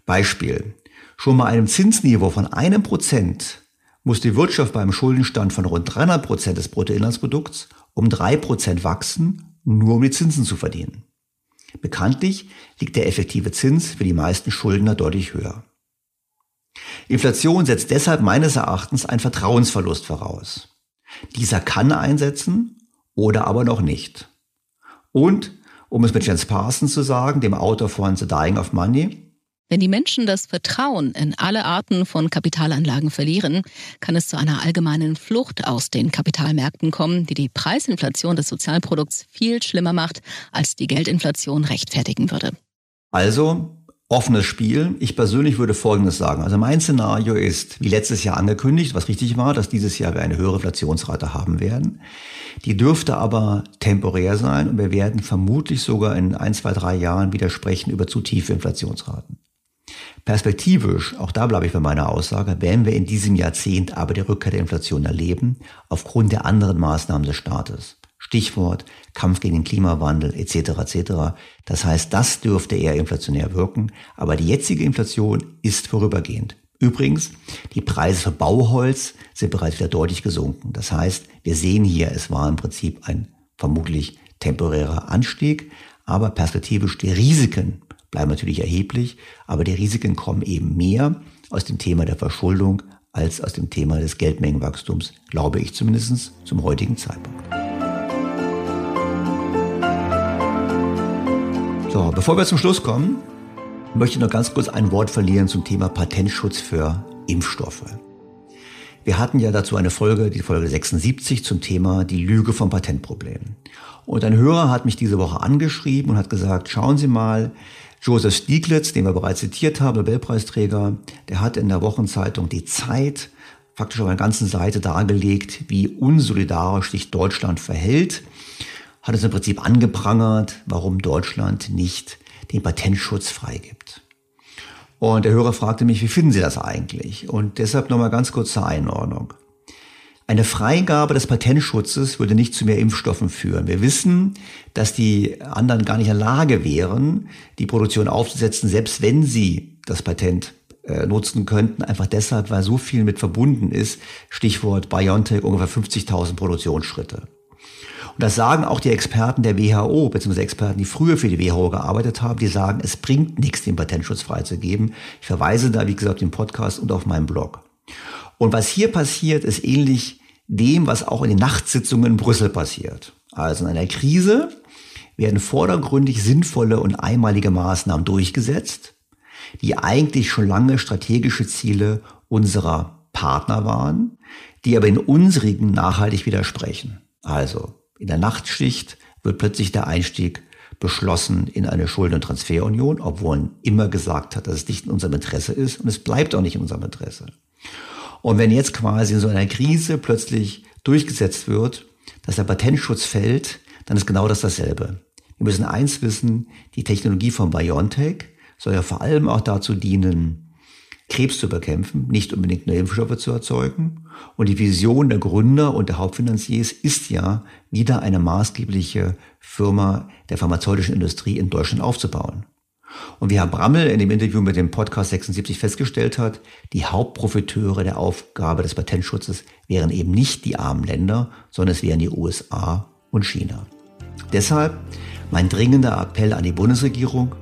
Beispiel. Schon bei einem Zinsniveau von einem Prozent muss die Wirtschaft beim Schuldenstand von rund 300 Prozent des Bruttoinlandsprodukts um drei Prozent wachsen, nur um die Zinsen zu verdienen. Bekanntlich liegt der effektive Zins für die meisten Schuldner deutlich höher. Inflation setzt deshalb meines Erachtens einen Vertrauensverlust voraus. Dieser kann einsetzen oder aber noch nicht. Und, um es mit Jens Parsons zu sagen, dem Autor von The Dying of Money, wenn die Menschen das Vertrauen in alle Arten von Kapitalanlagen verlieren, kann es zu einer allgemeinen Flucht aus den Kapitalmärkten kommen, die die Preisinflation des Sozialprodukts viel schlimmer macht, als die Geldinflation rechtfertigen würde. Also offenes Spiel. Ich persönlich würde Folgendes sagen. Also mein Szenario ist, wie letztes Jahr angekündigt, was richtig war, dass dieses Jahr wir eine höhere Inflationsrate haben werden. Die dürfte aber temporär sein und wir werden vermutlich sogar in ein, zwei, drei Jahren wieder sprechen über zu tiefe Inflationsraten. Perspektivisch, auch da bleibe ich bei meiner Aussage, werden wir in diesem Jahrzehnt aber die Rückkehr der Inflation erleben, aufgrund der anderen Maßnahmen des Staates. Stichwort Kampf gegen den Klimawandel etc. etc. Das heißt, das dürfte eher inflationär wirken, aber die jetzige Inflation ist vorübergehend. Übrigens, die Preise für Bauholz sind bereits wieder deutlich gesunken. Das heißt, wir sehen hier, es war im Prinzip ein vermutlich temporärer Anstieg, aber perspektivisch die Risiken bleiben natürlich erheblich, aber die Risiken kommen eben mehr aus dem Thema der Verschuldung als aus dem Thema des Geldmengenwachstums, glaube ich zumindest zum heutigen Zeitpunkt. So, bevor wir zum Schluss kommen, möchte ich noch ganz kurz ein Wort verlieren zum Thema Patentschutz für Impfstoffe. Wir hatten ja dazu eine Folge, die Folge 76 zum Thema die Lüge vom Patentproblem. Und ein Hörer hat mich diese Woche angeschrieben und hat gesagt, schauen Sie mal, Joseph Stieglitz, den wir bereits zitiert haben, Nobelpreisträger, der hat in der Wochenzeitung Die Zeit faktisch auf einer ganzen Seite dargelegt, wie unsolidarisch sich Deutschland verhält, hat es im Prinzip angeprangert, warum Deutschland nicht den Patentschutz freigibt. Und der Hörer fragte mich, wie finden Sie das eigentlich? Und deshalb nochmal ganz kurz zur Einordnung. Eine Freigabe des Patentschutzes würde nicht zu mehr Impfstoffen führen. Wir wissen, dass die anderen gar nicht in der Lage wären, die Produktion aufzusetzen, selbst wenn sie das Patent äh, nutzen könnten, einfach deshalb, weil so viel mit verbunden ist. Stichwort BioNTech, ungefähr 50.000 Produktionsschritte. Und das sagen auch die Experten der WHO, beziehungsweise Experten, die früher für die WHO gearbeitet haben, die sagen, es bringt nichts, den Patentschutz freizugeben. Ich verweise da, wie gesagt, den Podcast und auf meinen Blog. Und was hier passiert, ist ähnlich dem, was auch in den Nachtsitzungen in Brüssel passiert. Also in einer Krise werden vordergründig sinnvolle und einmalige Maßnahmen durchgesetzt, die eigentlich schon lange strategische Ziele unserer Partner waren, die aber in unsrigen nachhaltig widersprechen. Also in der Nachtschicht wird plötzlich der Einstieg beschlossen in eine Schulden- und Transferunion, obwohl man immer gesagt hat, dass es nicht in unserem Interesse ist und es bleibt auch nicht in unserem Interesse. Und wenn jetzt quasi in so einer Krise plötzlich durchgesetzt wird, dass der Patentschutz fällt, dann ist genau das dasselbe. Wir müssen eins wissen, die Technologie von BioNTech soll ja vor allem auch dazu dienen, Krebs zu bekämpfen, nicht unbedingt neue Impfstoffe zu erzeugen. Und die Vision der Gründer und der Hauptfinanziers ist ja, wieder eine maßgebliche Firma der pharmazeutischen Industrie in Deutschland aufzubauen. Und wie Herr Brammel in dem Interview mit dem Podcast 76 festgestellt hat, die Hauptprofiteure der Aufgabe des Patentschutzes wären eben nicht die armen Länder, sondern es wären die USA und China. Deshalb mein dringender Appell an die Bundesregierung,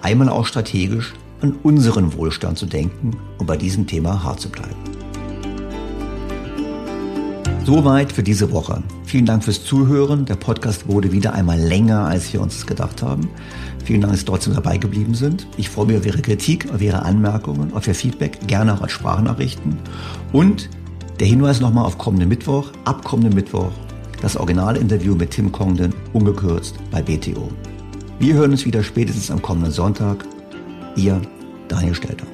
einmal auch strategisch an unseren Wohlstand zu denken und bei diesem Thema hart zu bleiben. Soweit für diese Woche. Vielen Dank fürs Zuhören. Der Podcast wurde wieder einmal länger, als wir uns gedacht haben. Vielen Dank, dass Sie trotzdem dabei geblieben sind. Ich freue mich auf Ihre Kritik, auf Ihre Anmerkungen, auf Ihr Feedback, gerne auch als Sprachnachrichten. Und der Hinweis nochmal auf kommenden Mittwoch. Ab kommenden Mittwoch das Originalinterview mit Tim Congdon ungekürzt bei BTO. Wir hören uns wieder spätestens am kommenden Sonntag. Ihr Daniel Stelter.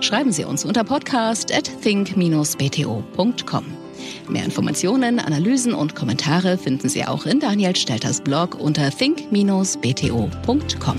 Schreiben Sie uns unter podcast at think-bto.com. Mehr Informationen, Analysen und Kommentare finden Sie auch in Daniel Stelters Blog unter think-bto.com.